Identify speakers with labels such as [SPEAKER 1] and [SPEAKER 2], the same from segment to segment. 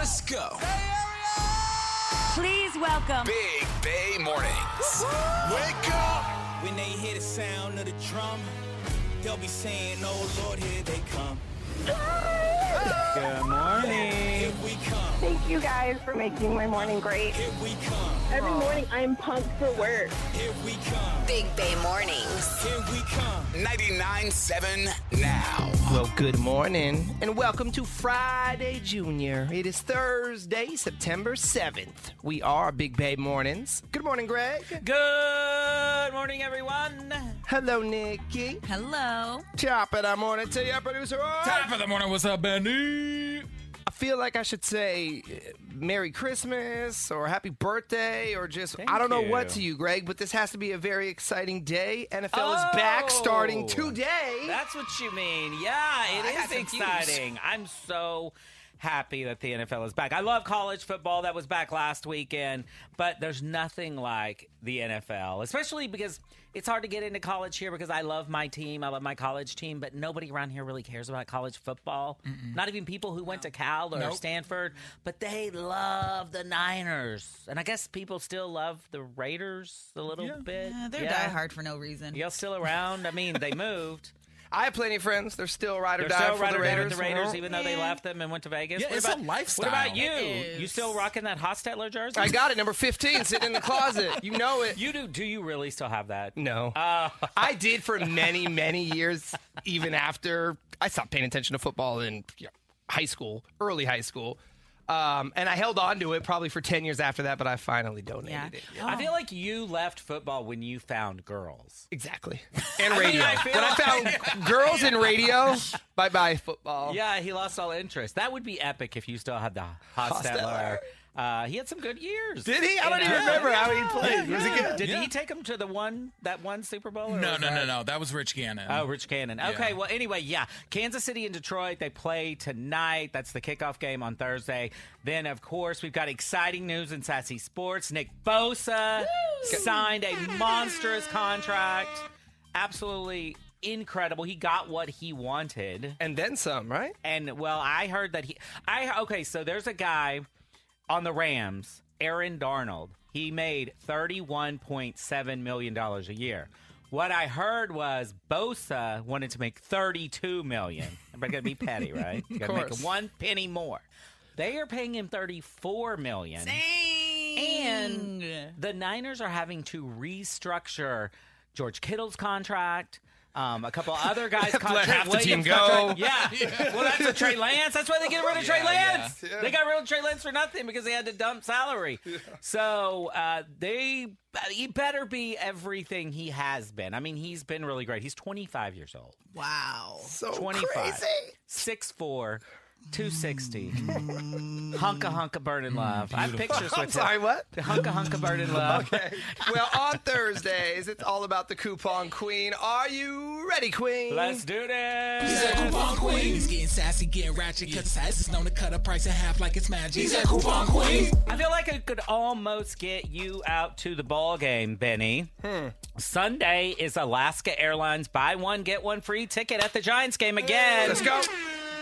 [SPEAKER 1] Let's go.
[SPEAKER 2] Please welcome
[SPEAKER 1] Big Bay Mornings. Wake up.
[SPEAKER 3] When they hear the sound of the drum, they'll be saying, Oh Lord, here they come.
[SPEAKER 4] Good morning.
[SPEAKER 3] Here we come.
[SPEAKER 5] Thank you guys for making my morning great.
[SPEAKER 3] Here we come.
[SPEAKER 5] Every morning I'm pumped for work.
[SPEAKER 3] Here we come.
[SPEAKER 6] Big Bay Mornings.
[SPEAKER 3] Here we come.
[SPEAKER 1] 99.7 now.
[SPEAKER 4] Well, good morning and welcome to Friday Junior. It is Thursday, September 7th. We are Big Bay Mornings. Good morning, Greg.
[SPEAKER 7] Good morning, everyone.
[SPEAKER 4] Hello, Nikki.
[SPEAKER 2] Hello.
[SPEAKER 4] Top of the morning to your producer. Roy.
[SPEAKER 8] Top of the morning. What's up, Benny?
[SPEAKER 4] I feel like I should say uh, Merry Christmas or Happy Birthday or just, I don't know what to you, Greg, but this has to be a very exciting day. NFL is back starting
[SPEAKER 7] Oh.
[SPEAKER 4] today.
[SPEAKER 7] That's what you mean. Yeah, it
[SPEAKER 6] I
[SPEAKER 7] is exciting. I'm so happy that the NFL is back. I love college football that was back last weekend, but there's nothing like the NFL, especially because it's hard to get into college here because I love my team. I love my college team, but nobody around here really cares about college football. Not even people who went to Cal or
[SPEAKER 8] Nope.
[SPEAKER 7] Stanford, but they love the Niners. And I guess people still love the Raiders a little bit.
[SPEAKER 6] Yeah, they're
[SPEAKER 7] Yeah.
[SPEAKER 6] diehard for no reason.
[SPEAKER 7] Y'all still around? I mean, they moved.
[SPEAKER 4] I have plenty of friends. They're still ride or
[SPEAKER 7] They're
[SPEAKER 4] die
[SPEAKER 7] still
[SPEAKER 4] for
[SPEAKER 7] ride
[SPEAKER 4] the
[SPEAKER 7] or die
[SPEAKER 4] Raiders.
[SPEAKER 7] with the Raiders, even though they left them and went to Vegas.
[SPEAKER 8] Yeah,
[SPEAKER 7] what
[SPEAKER 8] it's
[SPEAKER 7] about,
[SPEAKER 8] a lifestyle.
[SPEAKER 7] What about you? You still rocking that Hostetler jersey?
[SPEAKER 4] I got it, number 15, sitting in the closet. You know it.
[SPEAKER 7] You do? Do you really still have that?
[SPEAKER 4] No.
[SPEAKER 7] Uh,
[SPEAKER 4] I did for many, many years, even after I stopped paying attention to football in you know, high school, early high school. Um, and I held on to it probably for 10 years after that, but I finally donated
[SPEAKER 6] Yeah.
[SPEAKER 4] it.
[SPEAKER 7] I feel like you left football when you found girls.
[SPEAKER 4] Exactly. And radio.
[SPEAKER 7] I feel
[SPEAKER 4] when I found girls in radio, bye bye football.
[SPEAKER 7] Yeah, he lost all interest. That would be epic if you still had the Hostetler.
[SPEAKER 4] Hostetler.
[SPEAKER 7] Uh, he had some good years.
[SPEAKER 4] Did he? I don't even remember how he played. Was he good?
[SPEAKER 7] Did
[SPEAKER 8] Yeah.
[SPEAKER 7] he take him to the one that one Super Bowl? or
[SPEAKER 8] No,
[SPEAKER 7] was
[SPEAKER 8] no, no,
[SPEAKER 7] that-
[SPEAKER 8] no. That was Rich Gannon.
[SPEAKER 7] Oh, Rich Cannon. Okay, well, anyway, yeah. Kansas City and Detroit, they play tonight. That's the kickoff game on Thursday. Then, of course, we've got exciting news in Sassy Sports. Nick Bosa signed a monstrous contract. Absolutely incredible. He got what he wanted.
[SPEAKER 4] And then some, right?
[SPEAKER 7] And, well, I heard that he. I Okay, so there's a guy on the Rams, Aaron Donald. He made $31.7 million a year. What I heard was Bosa wanted to make 32 million. Everybody gotta be petty, right? You gotta make one penny more. They are paying him 34 million. And the Niners are having to restructure George Kittle's contract. Um, a couple other guys'
[SPEAKER 4] Have to let
[SPEAKER 7] contract.
[SPEAKER 4] half the team go.
[SPEAKER 7] contract. Yeah. Well, that's a Trey Lance. That's why they get rid of Trey Lance.
[SPEAKER 4] yeah.
[SPEAKER 7] They got rid of Trey Lance for nothing because they had to dump salary. So uh, they he better be everything he has been. I mean, he's been really great. He's 25 years old.
[SPEAKER 6] Wow.
[SPEAKER 4] So
[SPEAKER 7] 25.
[SPEAKER 4] crazy.
[SPEAKER 7] 6'4", 260. hunka hunka burning love. I have pictures
[SPEAKER 4] I'm sorry,
[SPEAKER 7] him.
[SPEAKER 4] what?
[SPEAKER 7] Hunka hunka burning love.
[SPEAKER 4] Okay. Well, on Thursdays, it's all about the coupon queen. Are you ready, queen?
[SPEAKER 7] Let's do this.
[SPEAKER 8] He's a coupon queen. He's getting sassy, getting ratchet, cause sass is known to cut a price in half like it's magic. He's a coupon queen.
[SPEAKER 7] I feel like it could almost get you out to the ball game, Benny. Hmm. Sunday is Alaska Airlines buy one get one free ticket at the Giants game again.
[SPEAKER 4] Let's go.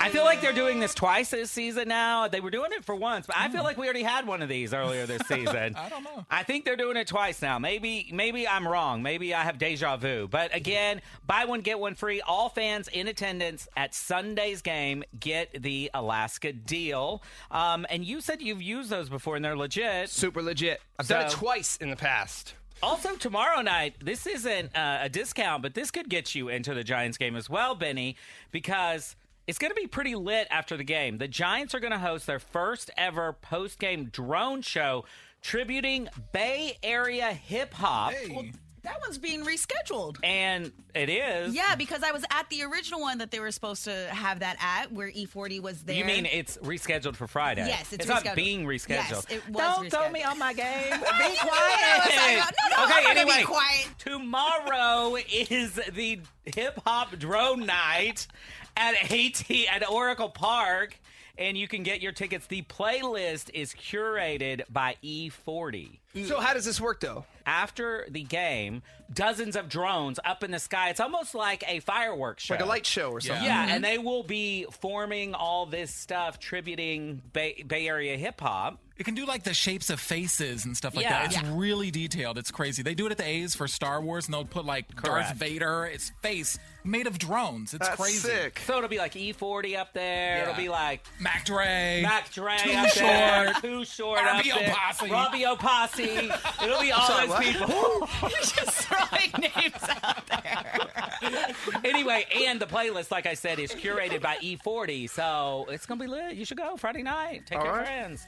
[SPEAKER 7] I feel like they're doing this twice this season now. They were doing it for once, but I feel like we already had one of these earlier this season.
[SPEAKER 8] I don't know.
[SPEAKER 7] I think they're doing it twice now. Maybe maybe I'm wrong. Maybe I have deja vu. But again, buy one get one free. All fans in attendance at Sunday's game get the Alaska deal. Um, and you said you've used those before and they're legit.
[SPEAKER 4] Super legit. I've done it twice in the past.
[SPEAKER 7] Also, tomorrow night, this isn't uh, a discount, but this could get you into the Giants game as well, Benny, because it's going to be pretty lit after the game. The Giants are going to host their first ever post game drone show tributing Bay Area hip hop.
[SPEAKER 8] Hey.
[SPEAKER 6] That one's being rescheduled.
[SPEAKER 7] And it is.
[SPEAKER 6] Yeah, because I was at the original one that they were supposed to have that at, where E40 was there.
[SPEAKER 7] You mean it's rescheduled for Friday?
[SPEAKER 6] Yes, it's
[SPEAKER 7] not
[SPEAKER 6] rescheduled.
[SPEAKER 7] being rescheduled.
[SPEAKER 6] Yes, it was
[SPEAKER 7] Don't throw me on my game. Be
[SPEAKER 6] I didn't know
[SPEAKER 7] quiet.
[SPEAKER 6] what I was talking about. No, no, I'm
[SPEAKER 7] okay,
[SPEAKER 6] not gonna be quiet.
[SPEAKER 7] tomorrow is the hip hop drone night at AT at Oracle Park, and you can get your tickets. The playlist is curated by E40.
[SPEAKER 4] So how does this work though?
[SPEAKER 7] After the game, dozens of drones up in the sky. It's almost like a fireworks show.
[SPEAKER 4] Like a light show or something?
[SPEAKER 7] Yeah, and mm-hmm. they will be forming all this stuff, tributing Bay, Bay Area hip hop.
[SPEAKER 8] It can do like the shapes of faces and stuff like
[SPEAKER 7] Yeah.
[SPEAKER 8] that. It's
[SPEAKER 7] Yeah.
[SPEAKER 8] really detailed. It's crazy. They do it at the A's for Star Wars, and they'll put like
[SPEAKER 7] Correct.
[SPEAKER 8] Darth Vader, its face made of drones. It's
[SPEAKER 4] That's
[SPEAKER 8] crazy.
[SPEAKER 4] sick.
[SPEAKER 7] So it'll be like E40 up there. It'll be like
[SPEAKER 8] Mac Dre.
[SPEAKER 7] Mac Dre
[SPEAKER 8] Too
[SPEAKER 7] up there,
[SPEAKER 8] Short.
[SPEAKER 7] Too Short
[SPEAKER 8] RBO
[SPEAKER 7] up there,
[SPEAKER 8] Posse.
[SPEAKER 7] Robbie Posse. It'll be all
[SPEAKER 4] sorry,
[SPEAKER 7] those
[SPEAKER 4] what?
[SPEAKER 7] people.
[SPEAKER 6] You're just throwing names out there.
[SPEAKER 7] anyway, and the playlist, like I said, is curated by E40, so it's gonna be lit. You should go Friday night. Take
[SPEAKER 4] All
[SPEAKER 7] your
[SPEAKER 4] right.
[SPEAKER 7] friends.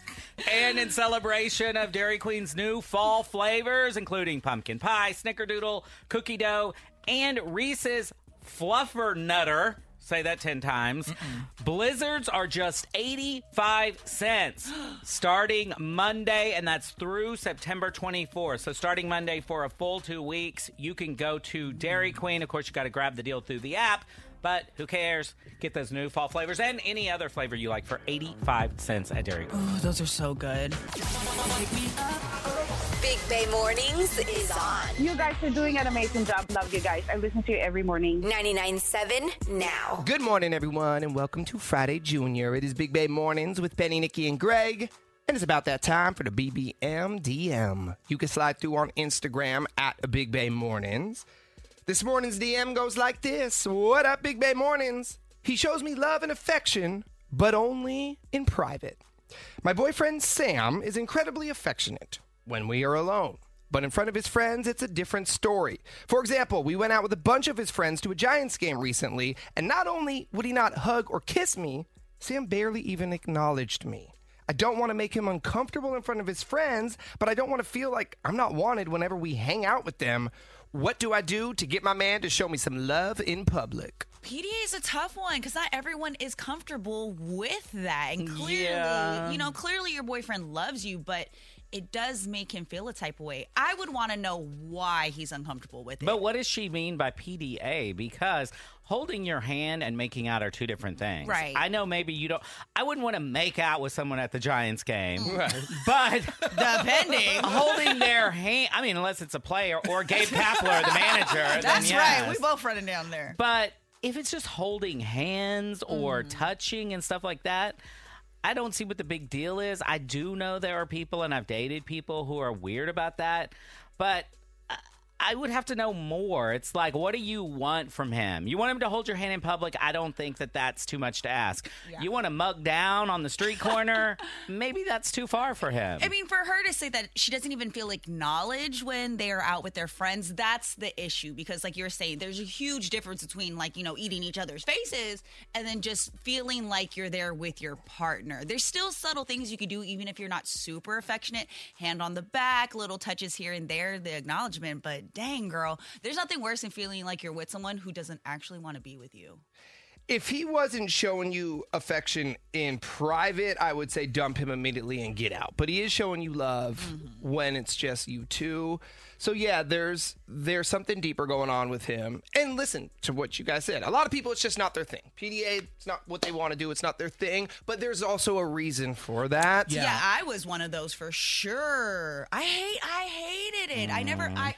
[SPEAKER 7] And in celebration of Dairy Queen's new fall flavors, including pumpkin pie, snickerdoodle, cookie dough, and Reese's Fluffernutter. Say that 10 times. Blizzards are just 85 cents starting Monday, and that's through September 24th. So, starting Monday for a full two weeks, you can go to Dairy mm. Queen. Of course, you got to grab the deal through the app, but who cares? Get those new fall flavors and any other flavor you like for 85 cents at Dairy Queen.
[SPEAKER 6] Oh, those are so good.
[SPEAKER 2] Big Bay Mornings is on.
[SPEAKER 5] You guys are doing an amazing job. Love you guys. I listen to you every morning.
[SPEAKER 2] 99.7 now.
[SPEAKER 4] Good morning, everyone, and welcome to Friday Junior. It is Big Bay Mornings with Benny, Nikki, and Greg. And it's about that time for the BBM DM. You can slide through on Instagram at Big Bay Mornings. This morning's DM goes like this What up, Big Bay Mornings? He shows me love and affection, but only in private. My boyfriend Sam is incredibly affectionate when we are alone. But in front of his friends, it's a different story. For example, we went out with a bunch of his friends to a Giants game recently, and not only would he not hug or kiss me, Sam barely even acknowledged me. I don't want to make him uncomfortable in front of his friends, but I don't want to feel like I'm not wanted whenever we hang out with them. What do I do to get my man to show me some love in public?
[SPEAKER 6] PDA is a tough one because not everyone is comfortable with that. And clearly,
[SPEAKER 7] Yeah.
[SPEAKER 6] you know, clearly your boyfriend loves you, but it does make him feel a type of way. I would want to know why he's uncomfortable with it.
[SPEAKER 7] But what does she mean by PDA? Because holding your hand and making out are two different things.
[SPEAKER 6] Right.
[SPEAKER 7] I know maybe you don't. I wouldn't want to make out with someone at the Giants game.
[SPEAKER 6] Mm.
[SPEAKER 7] But
[SPEAKER 6] Depending.
[SPEAKER 7] holding their hand, I mean, unless it's a player or Gabe Kapler, the manager. then
[SPEAKER 6] That's
[SPEAKER 7] yes.
[SPEAKER 6] right. We both running down there.
[SPEAKER 7] But if it's just holding hands or
[SPEAKER 6] Mm.
[SPEAKER 7] touching and stuff like that, I don't see what the big deal is. I do know there are people, and I've dated people who are weird about that, but. I- would have to know more. It's like, what do you want from him? You want him to hold your hand in public? I don't think that that's too much to ask. You want to mug down on the street corner? Maybe that's too far for him.
[SPEAKER 6] I mean, for her to say that she doesn't even feel acknowledged when they are out with their friends, that's the issue. Because, like you're saying, there's a huge difference between, like, you know, eating each other's faces and then just feeling like you're there with your partner. There's still subtle things you could do, even if you're not super affectionate. Hand on the back, little touches here and there, the acknowledgement. But dang, girl, there's nothing worse than feeling like you're with someone who doesn't actually want to be with you.
[SPEAKER 4] if he wasn't showing you affection in private, I would say dump him immediately and get out. But he is showing you love mm-hmm. when it's just you two. So yeah, there's there's something deeper going on with him. And listen to what you guys said. A lot of people, it's just not their thing. PDA, it's not what they want to do. It's not their thing. But there's also a reason for that.
[SPEAKER 8] Yeah.
[SPEAKER 6] Yeah. I was one of those for sure. I hate I hated it. I never I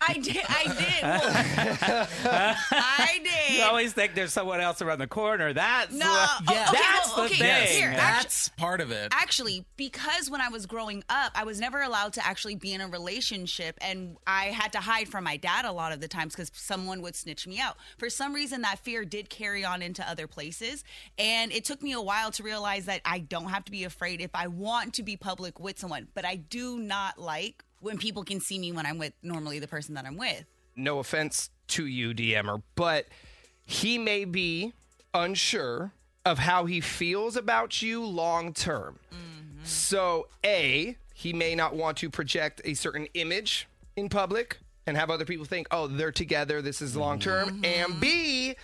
[SPEAKER 6] I did I did. Look, I did.
[SPEAKER 7] you always think there's someone else around the corner. That's
[SPEAKER 6] no,
[SPEAKER 7] what-
[SPEAKER 6] oh, okay,
[SPEAKER 7] that's
[SPEAKER 6] well,
[SPEAKER 7] the
[SPEAKER 6] okay,
[SPEAKER 7] thing.
[SPEAKER 6] Here, actu-
[SPEAKER 8] That's part of it.
[SPEAKER 6] actually, because when I was growing up, I was never allowed to actually be in a relationship, and I had to hide from my dad a lot of the times because someone would snitch me out. For some reason, that fear did carry on into other places, and it took me a while to realize that I don't have to be afraid if I want to be public with someone. But I do not like when people can see me when I'm with normally the person that I'm with.
[SPEAKER 4] no offense to you, DMer, but he may be unsure of how he feels about you long term. Mm-hmm. So, A, he may not want to project a certain image in public and have other people think, oh, they're together, this is long mm-hmm. term. And B,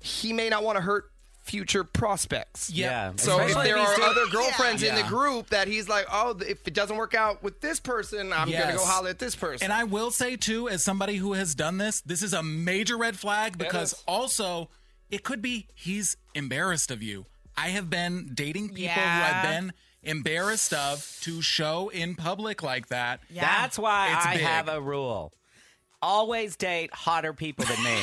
[SPEAKER 4] he may not want to hurt future prospects.
[SPEAKER 7] Yeah.
[SPEAKER 4] So if
[SPEAKER 7] Especially
[SPEAKER 4] there are
[SPEAKER 7] doing-
[SPEAKER 4] other girlfriends in the group that he's like, oh, if it doesn't work out with this person, I'm gonna go
[SPEAKER 8] Yes.
[SPEAKER 4] holler at this person.
[SPEAKER 8] And I will say too, as somebody who has done this, this is a major red flag because
[SPEAKER 4] is.
[SPEAKER 8] also it could be he's embarrassed of you. I have been dating people who I've been embarrassed of to show in public like that.
[SPEAKER 7] That's why
[SPEAKER 8] It's
[SPEAKER 7] I
[SPEAKER 8] big.
[SPEAKER 7] have a rule. Always date hotter people than me.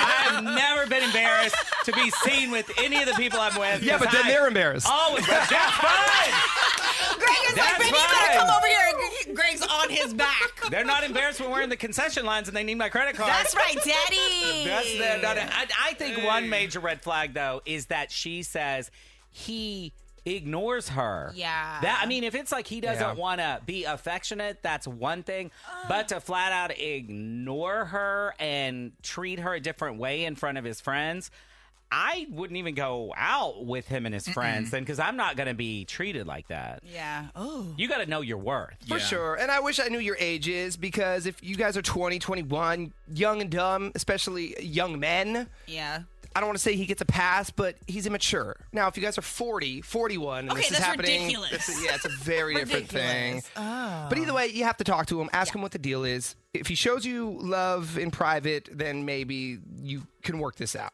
[SPEAKER 7] I've never been embarrassed to be seen with any of the people I'm with.
[SPEAKER 4] Yeah, but then
[SPEAKER 7] I
[SPEAKER 4] they're embarrassed.
[SPEAKER 7] Always, that's fine.
[SPEAKER 6] Greg is
[SPEAKER 7] That's
[SPEAKER 6] like, baby, you better come over here. Greg's on his back.
[SPEAKER 7] They're not embarrassed when we're in the concession lines and they need my credit card.
[SPEAKER 6] That's right, Daddy.
[SPEAKER 7] That's the, not I, I think one major red flag though is that she says he ignores her.
[SPEAKER 6] Yeah.
[SPEAKER 7] That I mean, if it's like he doesn't
[SPEAKER 4] Yeah.
[SPEAKER 7] want to be affectionate, that's one thing. Uh. But to flat out ignore her and treat her a different way in front of his friends. I wouldn't even go out with him and his friends then because I'm not going to be treated like that.
[SPEAKER 6] Yeah. Oh.
[SPEAKER 7] You got to know your worth.
[SPEAKER 4] For sure. And I wish I knew your ages because if you guys are 20, 21, young and dumb, especially young men,
[SPEAKER 6] Yeah.
[SPEAKER 4] I don't want to say he gets a pass, but he's immature. Now, if you guys are 40, 41, and
[SPEAKER 6] Okay,
[SPEAKER 4] this is
[SPEAKER 6] that's
[SPEAKER 4] happening,
[SPEAKER 6] ridiculous.
[SPEAKER 4] this is- yeah, it's a very different thing.
[SPEAKER 6] Oh.
[SPEAKER 4] But either oh. way, you have to talk to him, ask him what the deal is. If he shows you love in private, then maybe you can work this out.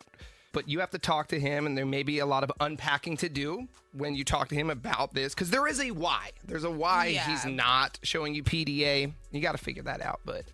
[SPEAKER 4] But you have to talk to him, and there may be a lot of unpacking to do when you talk to him about this, because there is a why. There's a why
[SPEAKER 6] Yeah.
[SPEAKER 4] he's not showing you PDA. You got to figure that out. But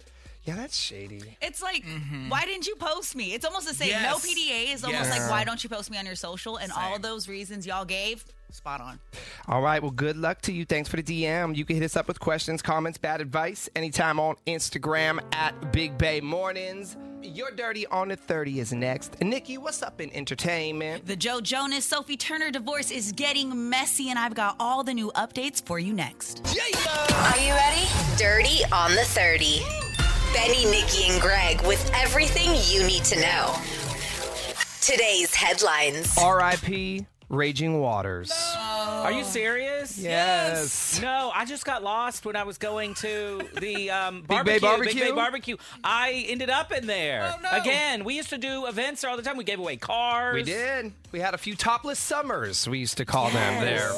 [SPEAKER 4] yeah, that's shady.
[SPEAKER 6] It's like, mm-hmm. why didn't you post me? It's almost the same. No PDA is almost
[SPEAKER 8] Yes.
[SPEAKER 6] like, why don't you post me on your social? And all of those reasons y'all gave, spot on.
[SPEAKER 4] All right. Well, good luck to you. Thanks for the DM. You can hit us up with questions, comments, bad advice anytime on Instagram at Big Bay Mornings. Your Dirty on the 30 is next. Nikki, what's up in entertainment?
[SPEAKER 6] The Joe Jonas Sophie Turner divorce is getting messy, and I've got all the new updates for you next. Yeah.
[SPEAKER 2] Are you ready? Dirty on the 30. Benny, Nikki, and Greg with everything you need to know. Today's headlines.
[SPEAKER 4] R.I.P. Raging Waters.
[SPEAKER 7] Are you serious?
[SPEAKER 4] Yes.
[SPEAKER 7] No, I just got lost when I was going to the um,
[SPEAKER 4] Big
[SPEAKER 7] barbecue.
[SPEAKER 4] Bay Barbecue?
[SPEAKER 7] Big Bay Barbecue. I ended up in there.
[SPEAKER 8] Oh, no.
[SPEAKER 7] Again, we used to do events there all the time. We gave away cars.
[SPEAKER 4] We did. We had a few topless summers, we used to call them there.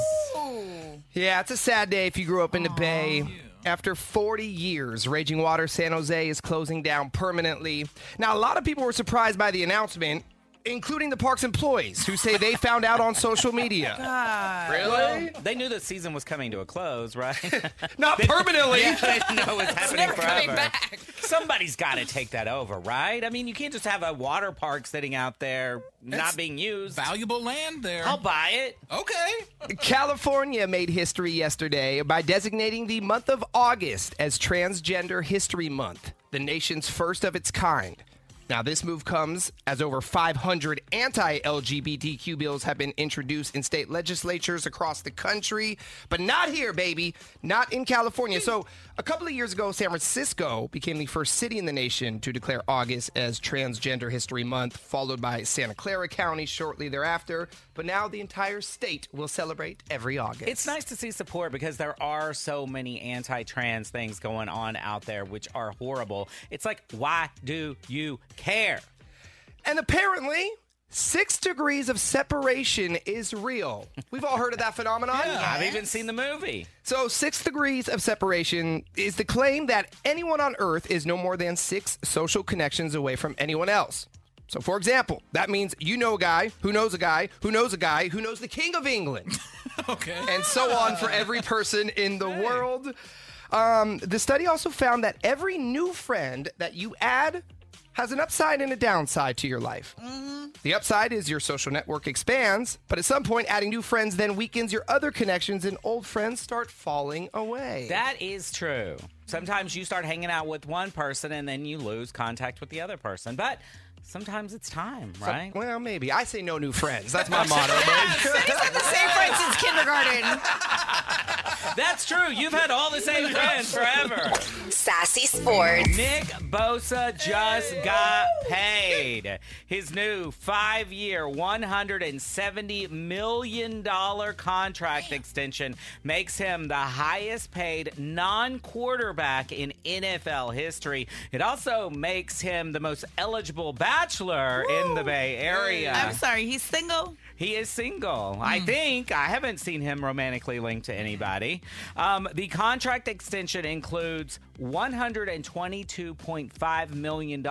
[SPEAKER 4] Yeah, it's a sad day if you grew up in the Bay. After 40 years, Raging Water San Jose is closing down permanently. Now, a lot of people were surprised by the announcement, including the park's employees, who say they found out on social media.
[SPEAKER 7] Well, they knew the season was coming to a close, right?
[SPEAKER 4] Not permanently.
[SPEAKER 7] yeah, they didn't know it was happening
[SPEAKER 6] never coming
[SPEAKER 7] forever.
[SPEAKER 6] back.
[SPEAKER 7] Somebody's got to take that over, right? I mean, you can't just have a water park sitting out there not
[SPEAKER 8] That's
[SPEAKER 7] being used.
[SPEAKER 8] Valuable land there.
[SPEAKER 7] I'll buy it.
[SPEAKER 8] Okay.
[SPEAKER 4] California made history yesterday by designating the month of August as Transgender History Month, the nation's first of its kind. Now, this move comes as over 500 anti LGBTQ bills have been introduced in state legislatures across the country, but not here, baby, not in California. So, a couple of years ago, San Francisco became the first city in the nation to declare August as Transgender History Month, followed by Santa Clara County shortly thereafter. But now the entire state will celebrate every August.
[SPEAKER 7] It's nice to see support because there are so many anti trans things going on out there, which are horrible. It's like, why do you care?
[SPEAKER 4] And apparently, six degrees of separation is real. We've all heard of that phenomenon.
[SPEAKER 7] I've even seen the movie.
[SPEAKER 4] So, six degrees of separation is the claim that anyone on Earth is no more than six social connections away from anyone else. So, for example, that means you know a guy who knows a guy who knows a guy who knows the King of England.
[SPEAKER 8] Okay.
[SPEAKER 4] and so on for every person in the world. Um, the study also found that every new friend that you add has an upside and a downside to your life. Mm-hmm. The upside is your social network expands, but at some point, adding new friends then weakens your other connections and old friends start falling away.
[SPEAKER 7] That is true. Sometimes you start hanging out with one person and then you lose contact with the other person. But sometimes it's time, right?
[SPEAKER 4] well, maybe. I say no new friends. That's my motto. but-
[SPEAKER 6] the same friends since kindergarten.
[SPEAKER 7] That's true. You've had all the same friends forever.
[SPEAKER 2] Sassy Sports.
[SPEAKER 7] Nick Bosa just got paid. His new five year, $170 million contract extension makes him the highest paid non quarterback in NFL history. It also makes him the most eligible bachelor in the Bay Area.
[SPEAKER 6] I'm sorry, he's single.
[SPEAKER 7] He is single. I think. I haven't seen him romantically linked to anybody. Um, the contract extension includes $122.5 million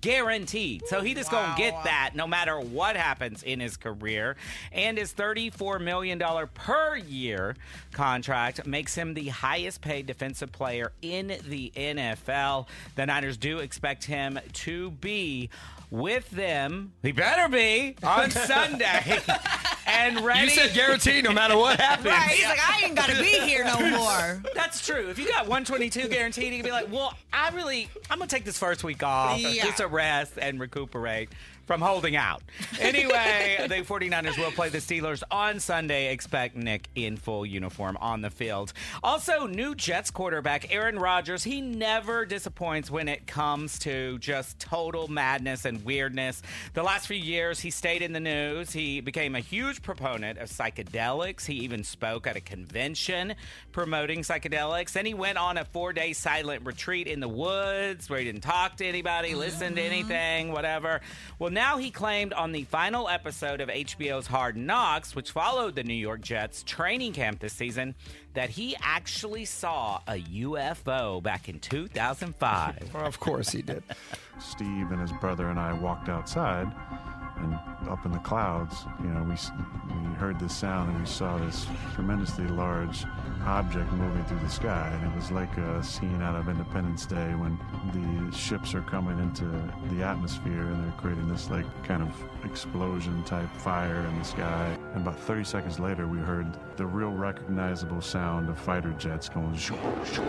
[SPEAKER 7] guaranteed. So he just gonna get that no matter what happens in his career. And his $34 million per year contract makes him the highest paid defensive player in the NFL. The Niners do expect him to be with them. He better be on Sunday. and ready.
[SPEAKER 4] You said guaranteed no matter what happens.
[SPEAKER 6] Right, he's like, I ain't gotta be here no more.
[SPEAKER 7] That's true. If you got 122 guaranteed, you can be like, well, I really, I'm going to take this first week off,
[SPEAKER 6] Yeah.
[SPEAKER 7] just a rest and recuperate from holding out. Anyway, the 49ers will play the Steelers on Sunday. Expect Nick in full uniform on the field. Also, new Jets quarterback Aaron Rodgers, he never disappoints when it comes to just total madness and weirdness. The last few years, he stayed in the news. He became a huge proponent of psychedelics. He even spoke at a convention promoting psychedelics. Then he went on a four day silent retreat in the woods where he didn't talk to anybody, listen to mm-hmm. anything, whatever. Well, now he claimed on the final episode of HBO's Hard Knocks, which followed the New York Jets training camp this season, that he actually saw a UFO back in 2005.
[SPEAKER 4] Well, of course he did.
[SPEAKER 9] Steve and his brother and I walked outside, and up in the clouds, you know, we we heard this sound and we saw this tremendously large object moving through the sky, and it was like a scene out of Independence Day when the ships are coming into the atmosphere and they're creating this like kind of explosion type fire in the sky. And about 30 seconds later, we heard the real recognizable sound of fighter jets going. shoo, shoo,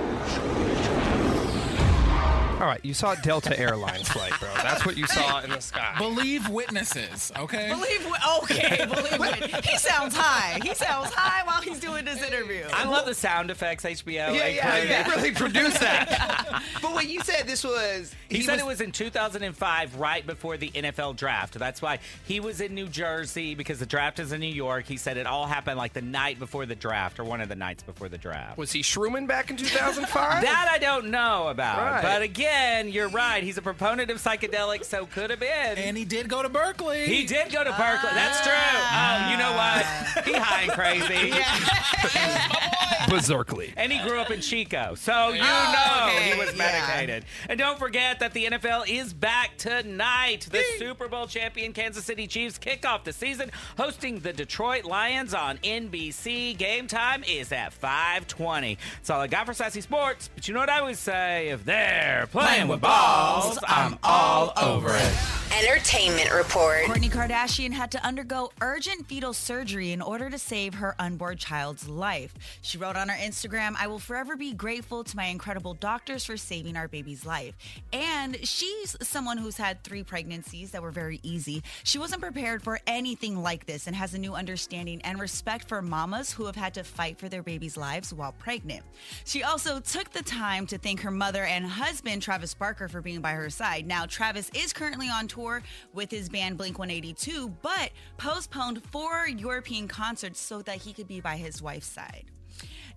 [SPEAKER 4] All right, you saw a Delta Airlines flight, bro. That's what you saw in the sky.
[SPEAKER 8] Believe witnesses, okay?
[SPEAKER 6] Believe what? Okay, believe it. He sounds high. He sounds high while he's doing this interview.
[SPEAKER 7] I love the sound effects HBO.
[SPEAKER 4] Yeah, yeah,
[SPEAKER 7] included.
[SPEAKER 4] they really produced that. but what you said, this was.
[SPEAKER 7] He, said it was in 2005, right before the NFL draft. That's why he was in New Jersey because the draft is in New York. He said it all happened like the night before the draft or one of the nights before the draft.
[SPEAKER 4] Was he shrooming back in 2005?
[SPEAKER 7] That I don't know about.
[SPEAKER 4] Right.
[SPEAKER 7] But again, you're right. He's a proponent of psychedelics, so could have been.
[SPEAKER 8] And he did go to Berkeley.
[SPEAKER 7] he did go to Berkeley. Ah. That's true. Oh, you know what? He high and crazy.
[SPEAKER 4] Berserkly.
[SPEAKER 7] And he grew up in Chico, so you
[SPEAKER 6] Oh,
[SPEAKER 7] know
[SPEAKER 6] okay,
[SPEAKER 7] he was
[SPEAKER 6] yeah.
[SPEAKER 7] medicated. And don't forget that the NFL is back tonight. The Super Bowl champion Kansas City Chiefs kick off the season hosting the Detroit Lions on NBC. Game time is at 5:20. That's all I got for Sassy Sports. But you know what I always say: if they're playing with balls, I'm all over it.
[SPEAKER 2] Entertainment report.
[SPEAKER 6] Kourtney Kardashian had to undergo urgent fetal surgery in order to save her unborn child's life. She wrote on her Instagram, I will forever be grateful to my incredible doctors for saving our baby's life. And she's someone who's had three pregnancies that were very easy. She wasn't prepared for anything like this and has a new understanding and respect for mamas who have had to fight for their babies' lives while pregnant. She also took the time to thank her mother and husband, Travis Barker, for being by her side. Now, Travis is currently on tour with his band Blink 182, but postponed four European concerts so that he could be by his wife's side.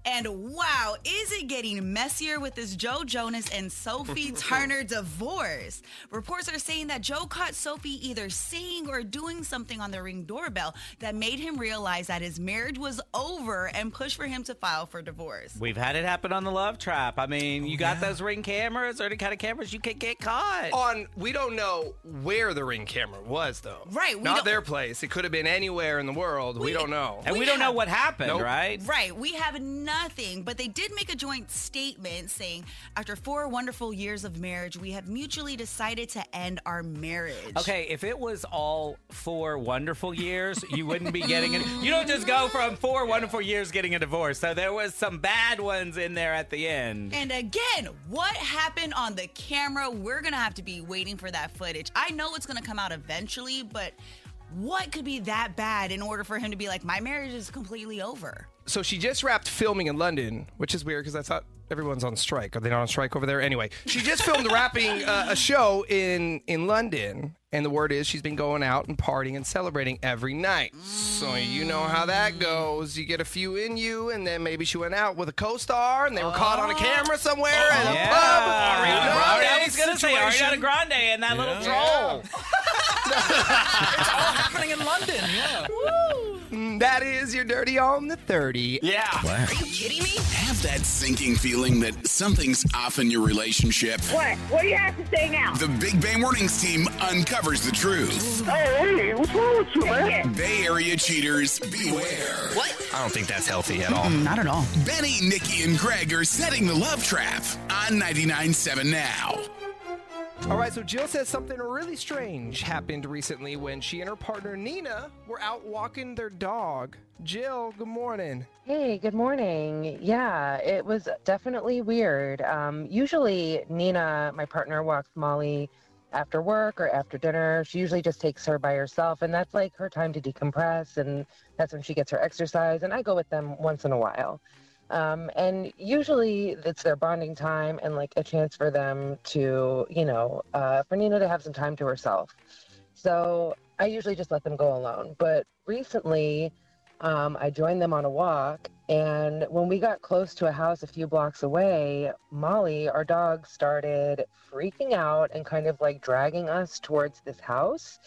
[SPEAKER 6] And wow, is it getting messier with this Joe Jonas and Sophie Turner divorce? Reports are saying that Joe caught Sophie either saying or doing something on the ring doorbell that made him realize that his marriage was over and push for him to file for divorce.
[SPEAKER 7] We've had it happen on the Love Trap. I mean, oh, you got those ring cameras or any kind of cameras, you can get caught.
[SPEAKER 4] On, we don't know where the ring camera was, though.
[SPEAKER 6] Right, we
[SPEAKER 4] Not their place. It could have been anywhere in the world. We,
[SPEAKER 6] We-
[SPEAKER 4] don't know.
[SPEAKER 7] and we,
[SPEAKER 6] we
[SPEAKER 7] don't know what happened,
[SPEAKER 4] Nope.
[SPEAKER 7] right?
[SPEAKER 6] Right. We have nothing, but they did make a joint statement saying, after four wonderful years of marriage, we have mutually decided to end our marriage.
[SPEAKER 7] Okay, if it was all four wonderful years, you wouldn't be getting it. You don't just go from four wonderful years getting a divorce. So there was some bad ones in there at the end.
[SPEAKER 6] And again, what happened on the camera? We're going to have to be waiting for that footage. I know it's going to come out eventually, but what could be that bad in order for him to be like, my marriage is completely over?
[SPEAKER 4] So she just wrapped filming in London, which is weird because I thought everyone's on strike. Are they not on strike over there? Anyway, she just filmed wrapping uh, a show in in London, and the word is she's been going out and partying and celebrating every night. So you know how that goes. You get a few in you, and then maybe she went out with a co-star, and they were caught on a camera somewhere at a
[SPEAKER 7] Yeah.
[SPEAKER 4] pub.
[SPEAKER 7] Ariana
[SPEAKER 4] Who
[SPEAKER 7] Grande. I was going to say Ariana Grande and that little troll. Yeah.
[SPEAKER 8] it's all happening in London, yeah.
[SPEAKER 4] And Mm, that is your dirty on the 30.
[SPEAKER 1] Yeah.
[SPEAKER 2] Are you kidding me?
[SPEAKER 1] Have that sinking feeling that something's off in your relationship.
[SPEAKER 5] What? What do you have to say now?
[SPEAKER 1] The Big Bay Mornings team uncovers the truth.
[SPEAKER 5] Oh, hey, what's wrong with you, man?
[SPEAKER 1] Bay Area cheaters, beware.
[SPEAKER 2] What?
[SPEAKER 4] I don't think that's healthy at all.
[SPEAKER 6] Not at all.
[SPEAKER 1] Benny, Nikki, and Greg are setting the love trap on 99.7 now.
[SPEAKER 4] All right, so Jill says something really strange happened recently when she and her partner Nina were out walking their dog. Jill, good morning.
[SPEAKER 10] Hey, good morning. Yeah, it was definitely weird. Um, usually, Nina, my partner, walks Molly after work or after dinner. She usually just takes her by herself, and that's like her time to decompress, and that's when she gets her exercise. And I go with them once in a while. Um, and usually it's their bonding time and like a chance for them to, you know, uh, for Nina to have some time to herself. So I usually just let them go alone. But recently, um, I joined them on a walk. And when we got close to a house a few blocks away, Molly, our dog, started freaking out and kind of like dragging us towards this house.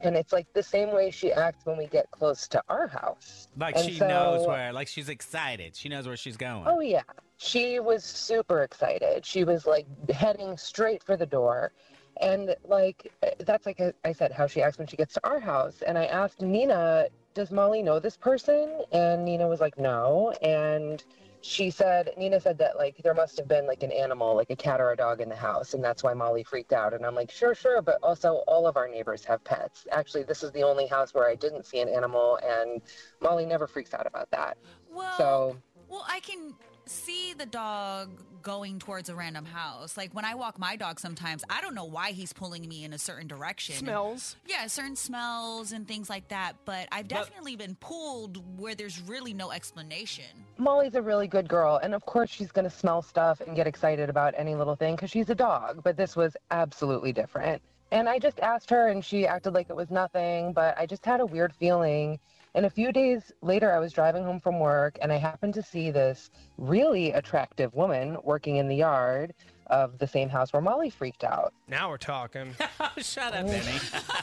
[SPEAKER 10] And it's like the same way she acts when we get close to our house.
[SPEAKER 7] Like
[SPEAKER 10] And
[SPEAKER 7] she
[SPEAKER 10] so-
[SPEAKER 7] knows where, like she's excited. She knows where she's going.
[SPEAKER 10] Oh yeah. She was super excited. She was like heading straight for the door. And like that's like I said how she acts when she gets to our house. And I asked Nina, "Does Molly know this person?" And Nina was like, "No." And she said Nina said that like there must have been like an animal, like a cat or a dog in the house, and that's why Molly freaked out. And I'm like, "Sure, sure, but also all of our neighbors have pets. Actually, this is the only house where I didn't see an animal and Molly never freaks out about that."
[SPEAKER 6] Well,
[SPEAKER 10] So
[SPEAKER 6] well, I can see the dog going towards a random house. Like when I walk my dog sometimes, I don't know why he's pulling me in a certain direction.
[SPEAKER 4] Smells.
[SPEAKER 6] Yeah, certain smells and things like that. But I've definitely been pulled where there's really no explanation.
[SPEAKER 10] Molly's a really good girl, and of course she's going to smell stuff and get excited about any little thing because she's a dog. But this was absolutely different. And I just asked her, and she acted like it was nothing. But I just had a weird feeling. And a few days later, I was driving home from work, and I happened to see this really attractive woman working in the yard of the same house where Molly freaked out.
[SPEAKER 4] Now we're talking.
[SPEAKER 7] Oh, shut up, Benny.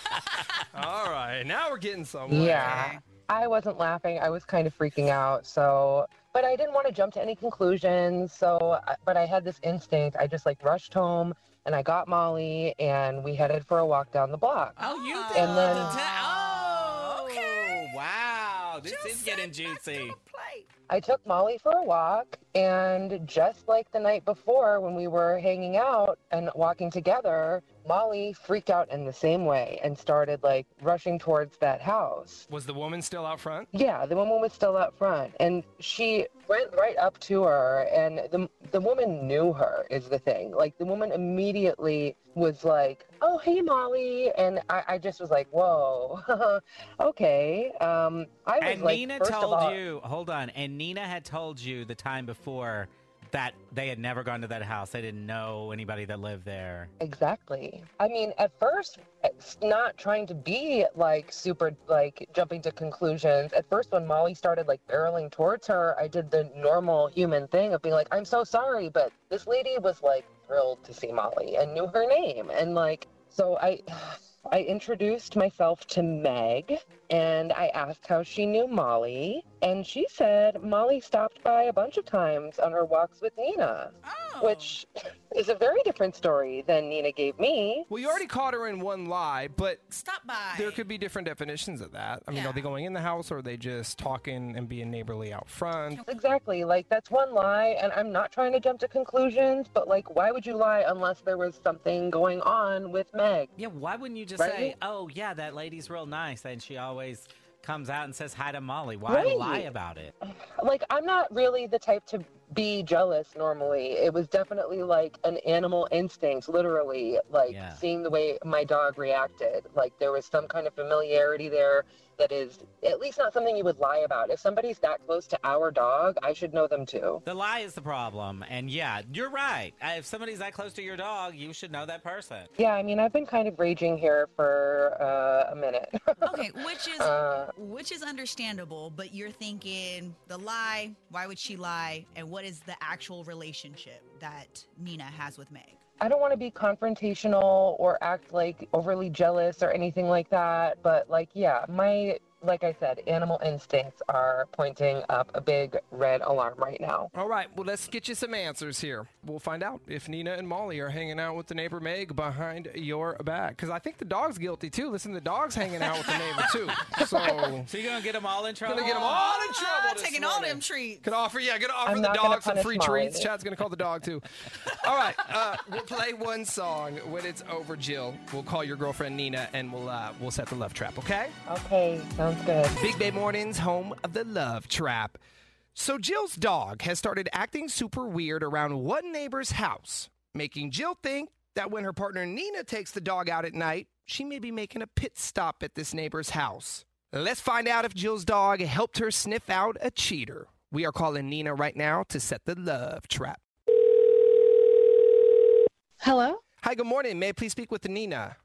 [SPEAKER 4] All right, now we're getting somewhere.
[SPEAKER 10] Yeah. I wasn't laughing. I was kind of freaking out. So, but I didn't want to jump to any conclusions. So, uh, but I had this instinct. I just like rushed home and I got Molly and we headed for a walk down the block.
[SPEAKER 7] Oh, you did.
[SPEAKER 10] And then-
[SPEAKER 7] oh, okay. Wow, this is getting juicy.
[SPEAKER 10] I took Molly for a walk, and just like the night before when we were hanging out and walking together, Molly freaked out in the same way and started like rushing towards that house.
[SPEAKER 4] Was the woman still out front?
[SPEAKER 10] Yeah, the woman was still out front, and she went right up to her, and the the woman knew her is the thing. Like the woman immediately was like, "Oh, hey, Molly," and I, I just was like, "Whoa, okay." Um, I was
[SPEAKER 7] And
[SPEAKER 10] like,
[SPEAKER 7] Nina
[SPEAKER 10] first of
[SPEAKER 7] told
[SPEAKER 10] all,
[SPEAKER 7] you, hold on, and Nina had told you the time before that they had never gone to that house. They didn't know anybody that lived there.
[SPEAKER 10] Exactly. I mean, at first, it's not trying to be like super, like jumping to conclusions. At first, when Molly started like barreling towards her, I did the normal human thing of being like, I'm so sorry. But this lady was like thrilled to see Molly and knew her name. And like, so I. I introduced myself to Meg and I asked how she knew Molly. And she said Molly stopped by a bunch of times on her walks with Nina,
[SPEAKER 6] Oh.
[SPEAKER 10] which is a very different story than Nina gave me.
[SPEAKER 4] Well, you already caught her in one lie, but
[SPEAKER 6] Stop by.
[SPEAKER 4] there could be different definitions of that. I mean,
[SPEAKER 6] Yeah.
[SPEAKER 4] are they going in the house or are they just talking and being neighborly out front?
[SPEAKER 10] Exactly. Like, that's one lie. And I'm not trying to jump to conclusions, but like, why would you lie unless there was something going on with Meg?
[SPEAKER 7] Yeah, why wouldn't you just
[SPEAKER 10] Right?
[SPEAKER 7] say, "Oh, yeah, that lady's real nice," and she always comes out and says hi to Molly? Why
[SPEAKER 10] Right.
[SPEAKER 7] lie about it?
[SPEAKER 10] Like, I'm not really the type to be jealous normally. It was definitely like an animal instinct, literally, like
[SPEAKER 7] Yeah.
[SPEAKER 10] seeing the way my dog reacted. Like, there was some kind of familiarity there that is at least not something you would lie about. If somebody's that close to our dog, I should know them too.
[SPEAKER 7] The lie is the problem, and yeah, you're right. Uh, If somebody's that close to your dog, you should know that person.
[SPEAKER 10] Yeah, I mean, I've been kind of raging here for uh, a minute.
[SPEAKER 6] okay, which is
[SPEAKER 10] Uh,
[SPEAKER 6] which is understandable, but you're thinking the lie, why would she lie? And what is the actual relationship that Nina has with Meg?
[SPEAKER 10] I don't want to be confrontational or act like overly jealous or anything like that, but like, yeah, my like I said, animal instincts are pointing up a big red alarm right now.
[SPEAKER 4] All right, well, let's get you some answers here. We'll find out if Nina and Molly are hanging out with the neighbor Meg behind your back. Because I think the dog's guilty too. Listen, the dog's hanging out with the neighbor too. So,
[SPEAKER 7] So you're gonna get them all in trouble?
[SPEAKER 4] gonna get them all in trouble.
[SPEAKER 6] Ah,
[SPEAKER 4] this
[SPEAKER 6] taking all them treats.
[SPEAKER 4] Could offer, yeah, gonna offer
[SPEAKER 10] I'm
[SPEAKER 4] the
[SPEAKER 10] not
[SPEAKER 4] dog some free
[SPEAKER 10] Molly.
[SPEAKER 4] treats. Chad's gonna call the dog too. All right, uh, we'll play one song. When it's over, Jill, we'll call your girlfriend Nina and we'll uh, we'll set the love trap. Okay?
[SPEAKER 10] Okay, sounds good.
[SPEAKER 4] Big Bay Mornings, home of the love trap. So Jill's dog has started acting super weird around one neighbor's house, making Jill think that when her partner Nina takes the dog out at night, she may be making a pit stop at this neighbor's house. Let's find out if Jill's dog helped her sniff out a cheater. We are calling Nina right now to set the love trap.
[SPEAKER 11] Hello,
[SPEAKER 4] Hi, good morning. May I please speak with Nina?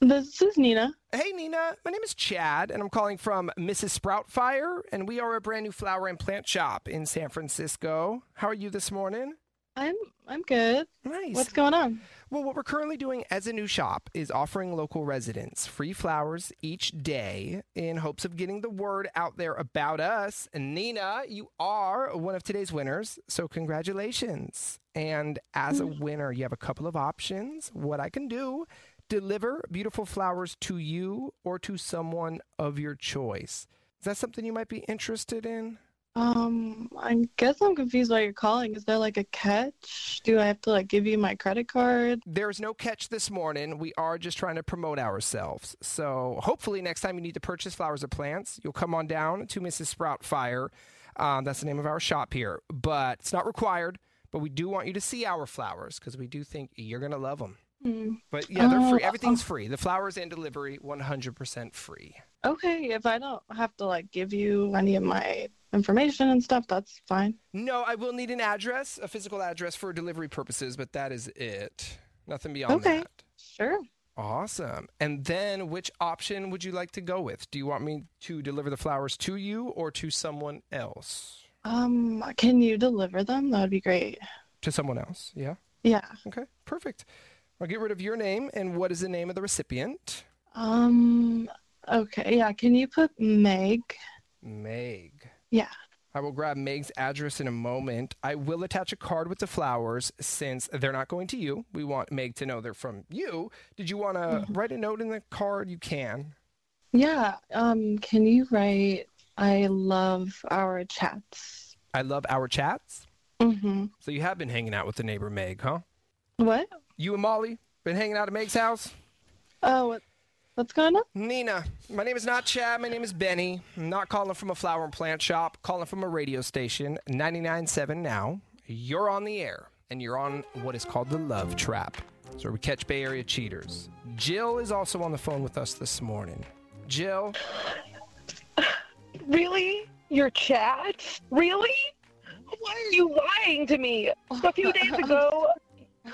[SPEAKER 11] This is Nina.
[SPEAKER 4] Hey, Nina. My name is Chad, and I'm calling from Mrs. Sproutfire, and we are a brand new flower and plant shop in San Francisco. How are you this morning?
[SPEAKER 11] I'm I'm good.
[SPEAKER 4] Nice.
[SPEAKER 11] What's going on?
[SPEAKER 4] Well, what we're currently doing as a new shop is offering local residents free flowers each day in hopes of getting the word out there about us. And Nina, you are one of today's winners, so congratulations. And as a mm. winner, you have a couple of options. What I can do deliver beautiful flowers to you or to someone of your choice. Is that something you might be interested in?
[SPEAKER 11] Um, I guess I'm confused why you're calling. Is there like a catch? Do I have to like give you my credit card?
[SPEAKER 4] There's no catch this morning. We are just trying to promote ourselves. So hopefully, next time you need to purchase flowers or plants, you'll come on down to Mrs. Sprout Fire. Um, that's the name of our shop here. But it's not required. But we do want you to see our flowers because we do think you're going to love them.
[SPEAKER 11] Hmm.
[SPEAKER 4] But yeah, they're free.
[SPEAKER 11] Oh,
[SPEAKER 4] Everything's free. The flowers and delivery, 100% free.
[SPEAKER 11] Okay, if I don't have to like give you any of my information and stuff, that's fine.
[SPEAKER 4] No, I will need an address, a physical address for delivery purposes, but that is it. Nothing beyond
[SPEAKER 11] Okay.
[SPEAKER 4] that.
[SPEAKER 11] Sure.
[SPEAKER 4] Awesome. And then which option would you like to go with? Do you want me to deliver the flowers to you or to someone else?
[SPEAKER 11] Um, can you deliver them? That would be great.
[SPEAKER 4] To someone else, yeah?
[SPEAKER 11] Yeah.
[SPEAKER 4] Okay, perfect. I'll get rid of your name and what is the name of the recipient?
[SPEAKER 11] Um, okay, yeah. Can you put Meg?
[SPEAKER 4] Meg.
[SPEAKER 11] Yeah.
[SPEAKER 4] I will grab Meg's address in a moment. I will attach a card with the flowers since they're not going to you. We want Meg to know they're from you. Did you want to
[SPEAKER 11] Mm-hmm.
[SPEAKER 4] write a note in the card? You can.
[SPEAKER 11] Yeah. Um, can you write I love our chats?
[SPEAKER 4] I love our chats.
[SPEAKER 11] Mm-hmm.
[SPEAKER 4] So you have been hanging out with the neighbor Meg, huh?
[SPEAKER 11] What?
[SPEAKER 4] You and Molly been hanging out at Meg's house?
[SPEAKER 11] Oh, what, what's going on?
[SPEAKER 4] Nina, my name is not Chad. My name is Benny. I'm not calling from a flower and plant shop, calling from a radio station, 99.7 now. You're on the air, and you're on what is called the Love Trap. So we catch Bay Area cheaters. Jill is also on the phone with us this morning. Jill,
[SPEAKER 5] Really? Your chat? Really? Why are you lying to me? A few days ago,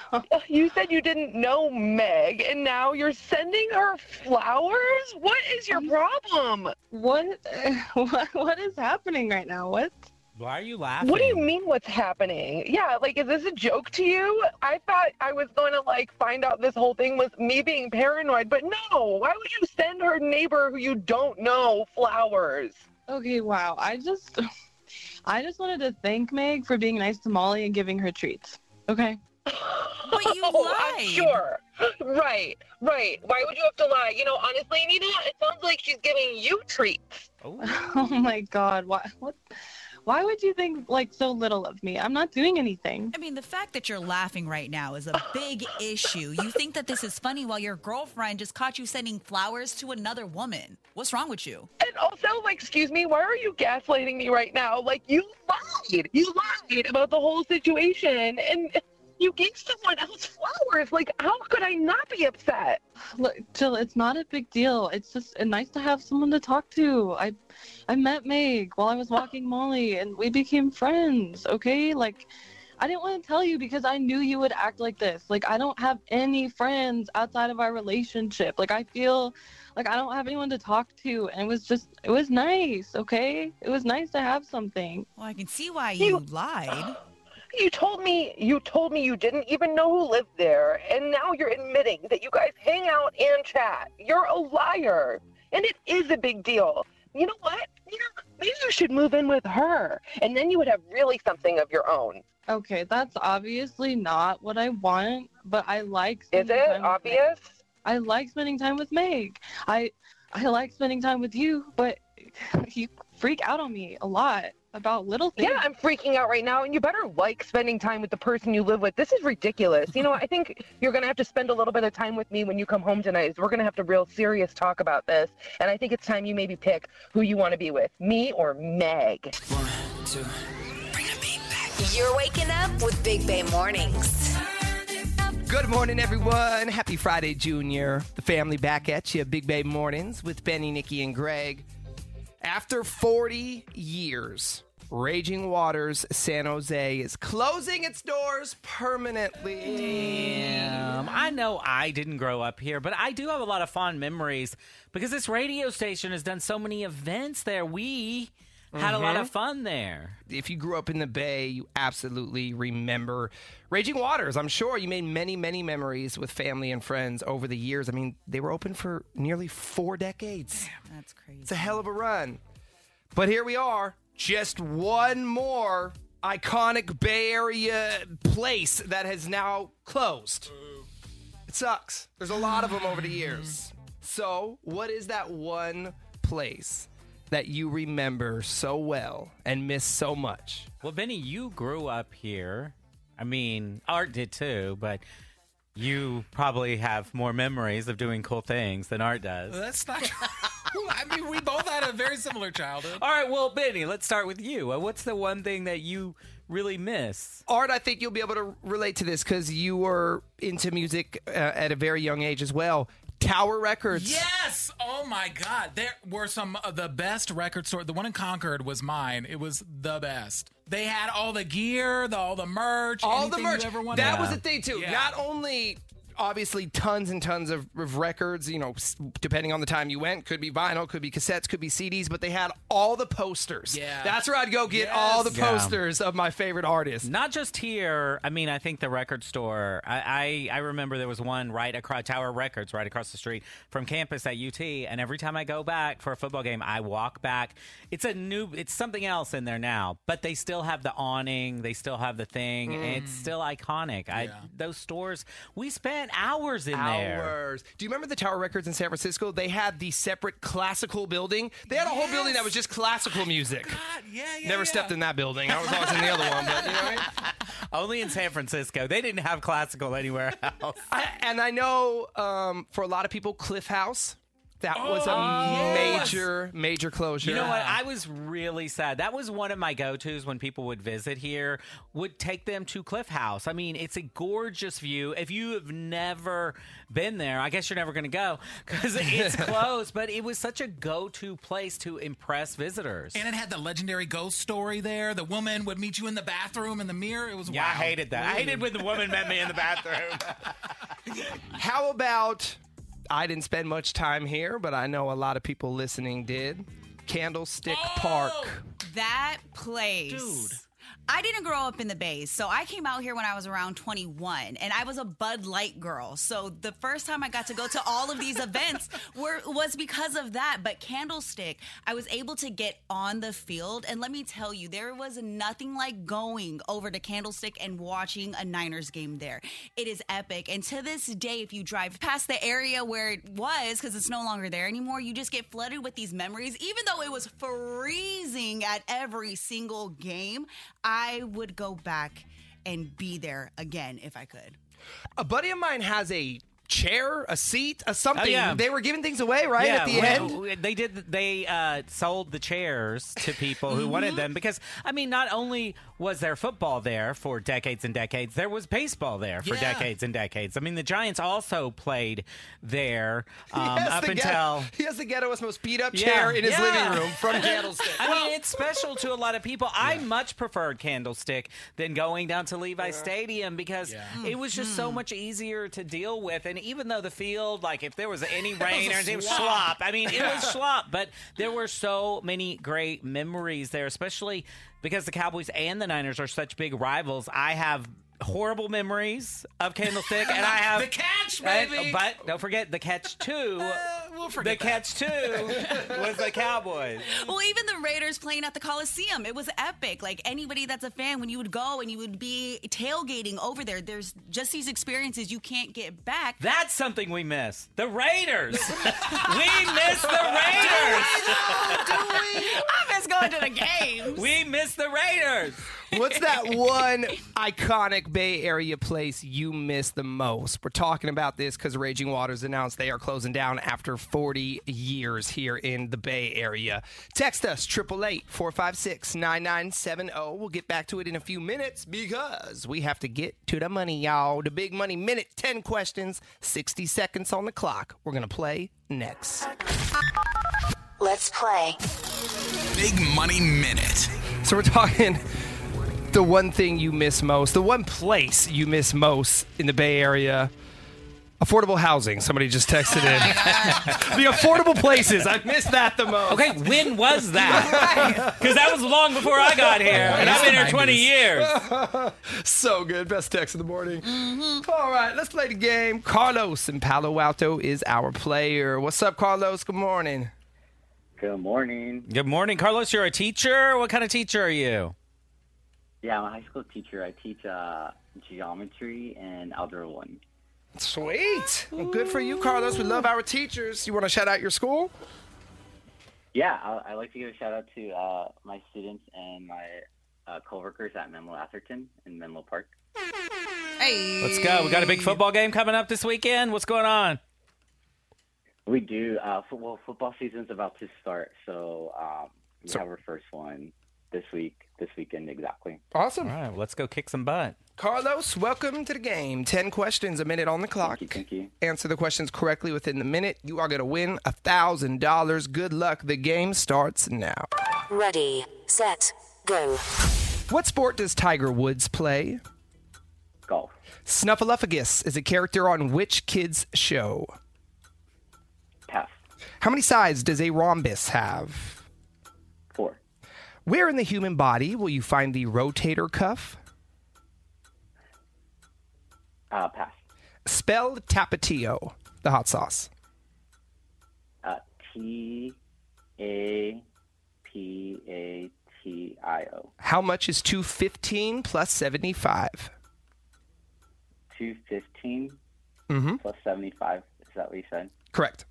[SPEAKER 5] Oh, you said you didn't know Meg, and now you're sending her flowers? What is your problem?
[SPEAKER 11] What? What? What is happening right now? What?
[SPEAKER 7] Why are you laughing?
[SPEAKER 5] What do you mean what's happening? Yeah, like is this a joke to you? I thought I was going to like find out this whole thing was me being paranoid, but no. Why would you send her neighbor who you don't know flowers?
[SPEAKER 11] Okay. Wow. I just, I just wanted to thank Meg for being nice to Molly and giving her treats. Okay.
[SPEAKER 6] But you
[SPEAKER 5] Oh, I'm sure. Right, right. Why would you have to lie? You know, honestly, Nina, it sounds like she's giving you treats. Oh.
[SPEAKER 11] oh my God. Why? What? Why would you think like so little of me? I'm not doing anything.
[SPEAKER 6] I mean, the fact that you're laughing right now is a big issue. You think that this is funny while your girlfriend just caught you sending flowers to another woman. What's wrong with you?
[SPEAKER 5] And also, like, excuse me, why are you gaslighting me right now? Like, you lied. You lied about the whole situation, and you gave someone else flowers. Like, how could I not be upset?
[SPEAKER 11] Look, Jill, it's not a big deal. It's just uh, nice to have someone to talk to. I, I met Meg while I was walking Molly, and we became friends. Okay, like. I didn't want to tell you because I knew you would act like this. Like I don't have any friends outside of our relationship. Like I feel like I don't have anyone to talk to and it was just it was nice, okay? It was nice to have something.
[SPEAKER 6] Well, I can see why you, lied.
[SPEAKER 5] You told me you told me you didn't even know who lived there, and now you're admitting that you guys hang out and chat. You're a liar. And it is a big deal. You know what? You know, maybe you should move in with her, and then you would have really something of your own.
[SPEAKER 11] Okay, that's obviously not what I want, but I like.
[SPEAKER 5] Is
[SPEAKER 11] spending
[SPEAKER 5] it
[SPEAKER 11] time with
[SPEAKER 5] obvious?
[SPEAKER 11] Meg. I like spending time with Meg. I, I like spending time with you, but you freak out on me a lot about little things.
[SPEAKER 5] Yeah, I'm freaking out right now, and you better like spending time with the person you live with. This is ridiculous. You know, I think you're gonna have to spend a little bit of time with me when you come home tonight. We're gonna have to real serious talk about this, and I think it's time you maybe pick who you want to be with, me or Meg.
[SPEAKER 3] One, two.
[SPEAKER 2] You're waking up with Big Bay Mornings.
[SPEAKER 4] Good morning, everyone. Happy Friday, Junior. The family back at you. Big Bay Mornings with Benny, Nikki, and Greg. After 40 years, Raging Waters San Jose is closing its doors permanently.
[SPEAKER 7] Damn. I know I didn't grow up here, but I do have a lot of fond memories because this radio station has done so many events there. We had a lot of mm-hmm. fun there.
[SPEAKER 4] If you grew up in the Bay, you absolutely remember Raging Waters. I'm sure you made many, many memories with family and friends over the years. I mean, they were open for nearly four decades.
[SPEAKER 6] That's crazy.
[SPEAKER 4] It's a hell of a run. But here we are, just one more iconic Bay Area place that has now closed. It sucks. There's a lot of them over the years. So, what is that one place that you remember so well and miss so much?
[SPEAKER 7] Well, Benny, you grew up here. I mean, Art did too, but you probably have more memories of doing cool things than Art does.
[SPEAKER 8] That's not true. I mean, we both had a very similar childhood.
[SPEAKER 7] All right, well, Benny, let's start with you. Uh, What's the one thing that you really miss?
[SPEAKER 4] Art, I think you'll be able to relate to this because you were into music uh, at a very young age as well. Tower Records.
[SPEAKER 8] Yes! Oh my God. There were some of the best record store. The one in Concord was mine. It was the best. They had all the gear, the, all the merch,
[SPEAKER 4] all the merch.
[SPEAKER 8] You ever wanted.
[SPEAKER 4] That was the thing too.
[SPEAKER 8] Yeah.
[SPEAKER 4] Not only obviously tons and tons of, of records. You know, depending on the time you went, could be vinyl, could be cassettes, could be CDs. But they had all the posters.
[SPEAKER 8] Yeah.
[SPEAKER 4] that's where I'd go get all the
[SPEAKER 7] Yes. Yeah.
[SPEAKER 4] posters of my favorite artists.
[SPEAKER 7] Not just here. I mean, I think the record store. I, I I remember there was one right across Tower Records, right across the street from campus at UT. And every time I go back for a football game, I walk back. It's a new. It's something else in there now, but they still have the awning. They still have the thing.
[SPEAKER 4] Mm.
[SPEAKER 7] It's still iconic. I those stores. We spent hours in there.
[SPEAKER 4] Hours. Do you remember the Tower Records in San Francisco? They had the separate classical building. They had a whole building that was just classical music.
[SPEAKER 8] yeah, yeah.
[SPEAKER 4] Never stepped in that building. I was always in the other one, but you know what I mean?
[SPEAKER 7] Only in San Francisco. They didn't have classical anywhere else.
[SPEAKER 4] I, and I know um, for a lot of people, Cliff House. That oh, was a
[SPEAKER 7] Oh, yes.
[SPEAKER 4] major, major closure.
[SPEAKER 7] You know what? I was really sad. That was one of my go-tos when people would visit here. Would take them to Cliff House. I mean, it's a gorgeous view. If you have never been there, I guess you're never going to go because it's closed. But it was such a go-to place to impress visitors.
[SPEAKER 8] And it had the legendary ghost story there. The woman would meet you in the bathroom in the mirror. It was
[SPEAKER 7] yeah, I hated that. I hated when the woman met me in the bathroom.
[SPEAKER 4] How about I didn't spend much time here, but I know a lot of people listening did. Candlestick oh, Park.
[SPEAKER 6] That place.
[SPEAKER 8] Dude.
[SPEAKER 6] I didn't grow up in the Bay, so I came out here when I was around 21, and I was a Bud Light girl. So the first time I got to go to all of these events were was because of that. But Candlestick, I was able to get on the field, and let me tell you, there was nothing like going over to Candlestick and watching a Niners game there. It is epic, and to this day, if you drive past the area where it was, because it's no longer there anymore, you just get flooded with these memories. Even though it was freezing at every single game, I would go back and be there again if I could.
[SPEAKER 4] A buddy of mine has a chair, a seat, a something.
[SPEAKER 7] Oh, yeah.
[SPEAKER 4] They were giving things away, right?
[SPEAKER 7] Yeah,
[SPEAKER 4] at the
[SPEAKER 7] well,
[SPEAKER 4] end.
[SPEAKER 7] they did. They uh, sold the chairs to people who wanted them because I mean, not only was there football there for decades and decades, there was baseball there for
[SPEAKER 8] Yeah.
[SPEAKER 7] decades and decades. I mean, the Giants also played there um, up
[SPEAKER 4] the
[SPEAKER 7] until.
[SPEAKER 4] ghetto- he has the ghettoest, most beat up chair in his living room from Candlestick.
[SPEAKER 7] I mean, it's special to a lot of people. I much preferred Candlestick than going down to Levi Stadium because it was just
[SPEAKER 8] Hmm.
[SPEAKER 7] so much easier to deal with. And even though the field, like if there was any rain or
[SPEAKER 8] a
[SPEAKER 7] anything, it was
[SPEAKER 8] slop.
[SPEAKER 7] slop. I mean, it was slop. But there were so many great memories there, especially because the Cowboys and the Niners are such big rivals. I have horrible memories of Candlestick, and I have
[SPEAKER 8] The catch,
[SPEAKER 7] and-
[SPEAKER 8] baby!
[SPEAKER 7] but don't forget the catch too.
[SPEAKER 8] Uh, we'll we'll
[SPEAKER 7] The
[SPEAKER 8] that.
[SPEAKER 7] catch two was the Cowboys.
[SPEAKER 6] Well, even the Raiders playing at the Coliseum, it was epic. Like anybody that's a fan, when you would go and you would be tailgating over there, there's just these experiences you can't get back.
[SPEAKER 7] That's something we miss. The Raiders. we miss the Raiders. Do we?
[SPEAKER 6] I miss going to the games.
[SPEAKER 7] We miss the Raiders.
[SPEAKER 4] What's that one iconic Bay Area place you miss the most? We're talking about this because Raging Waters announced they are closing down after 40 years here in the Bay Area. Text us, 888 456 9970. We'll get back to it in a few minutes because we have to get to the money, y'all. The big money minute, 10 questions, 60 seconds on the clock. We're going to play next.
[SPEAKER 2] Let's play.
[SPEAKER 1] Big Money Minute.
[SPEAKER 4] So we're talking the one thing you miss most, the one place you miss most in the Bay Area. Affordable housing. Somebody just texted in. the affordable places. I miss that the most.
[SPEAKER 7] Okay, when was that? Because that was long before I got here, and I've been here 20 years.
[SPEAKER 4] so good. Best text of the morning. Mm-hmm. All right, let's play the game. Carlos in Palo Alto is our player. What's up, Carlos? Good morning.
[SPEAKER 12] Good morning.
[SPEAKER 7] Good morning, Carlos. You're a teacher. What kind of teacher are you?
[SPEAKER 12] Yeah, I'm a high school teacher. I teach uh, geometry and Algebra 1.
[SPEAKER 4] Sweet. Well, good for you, Carlos. We love our teachers. You want to shout out your school?
[SPEAKER 12] Yeah, I, I like to give a shout out to uh, my students and my uh, coworkers at Menlo Atherton in Menlo Park.
[SPEAKER 6] Hey.
[SPEAKER 7] Let's go. We got a big football game coming up this weekend. What's going on?
[SPEAKER 12] We do. Uh, fo- well, football season's about to start, so um, we
[SPEAKER 4] So-
[SPEAKER 12] have our first one this week, this weekend exactly.
[SPEAKER 4] Awesome.
[SPEAKER 7] All right, well, let's go kick some butt.
[SPEAKER 4] Carlos, welcome to the game. 10 questions, a minute on the clock.
[SPEAKER 12] Thank you. Thank you.
[SPEAKER 4] Answer the questions correctly within the minute. You are going to win $1,000. Good luck. The game starts now.
[SPEAKER 2] Ready, set, go.
[SPEAKER 4] What sport does Tiger Woods play?
[SPEAKER 12] Golf.
[SPEAKER 4] Snuffleupagus is a character on which kids' show?
[SPEAKER 12] Pass.
[SPEAKER 4] How many sides does a rhombus have? Where in the human body will you find the rotator cuff?
[SPEAKER 12] Uh, pass.
[SPEAKER 4] Spell tapatio, the hot sauce.
[SPEAKER 12] Uh, T A P A T I O.
[SPEAKER 4] How much is 215 plus 75?
[SPEAKER 12] 215
[SPEAKER 4] Mm-hmm.
[SPEAKER 12] plus 75. Is that what you said?
[SPEAKER 4] Correct.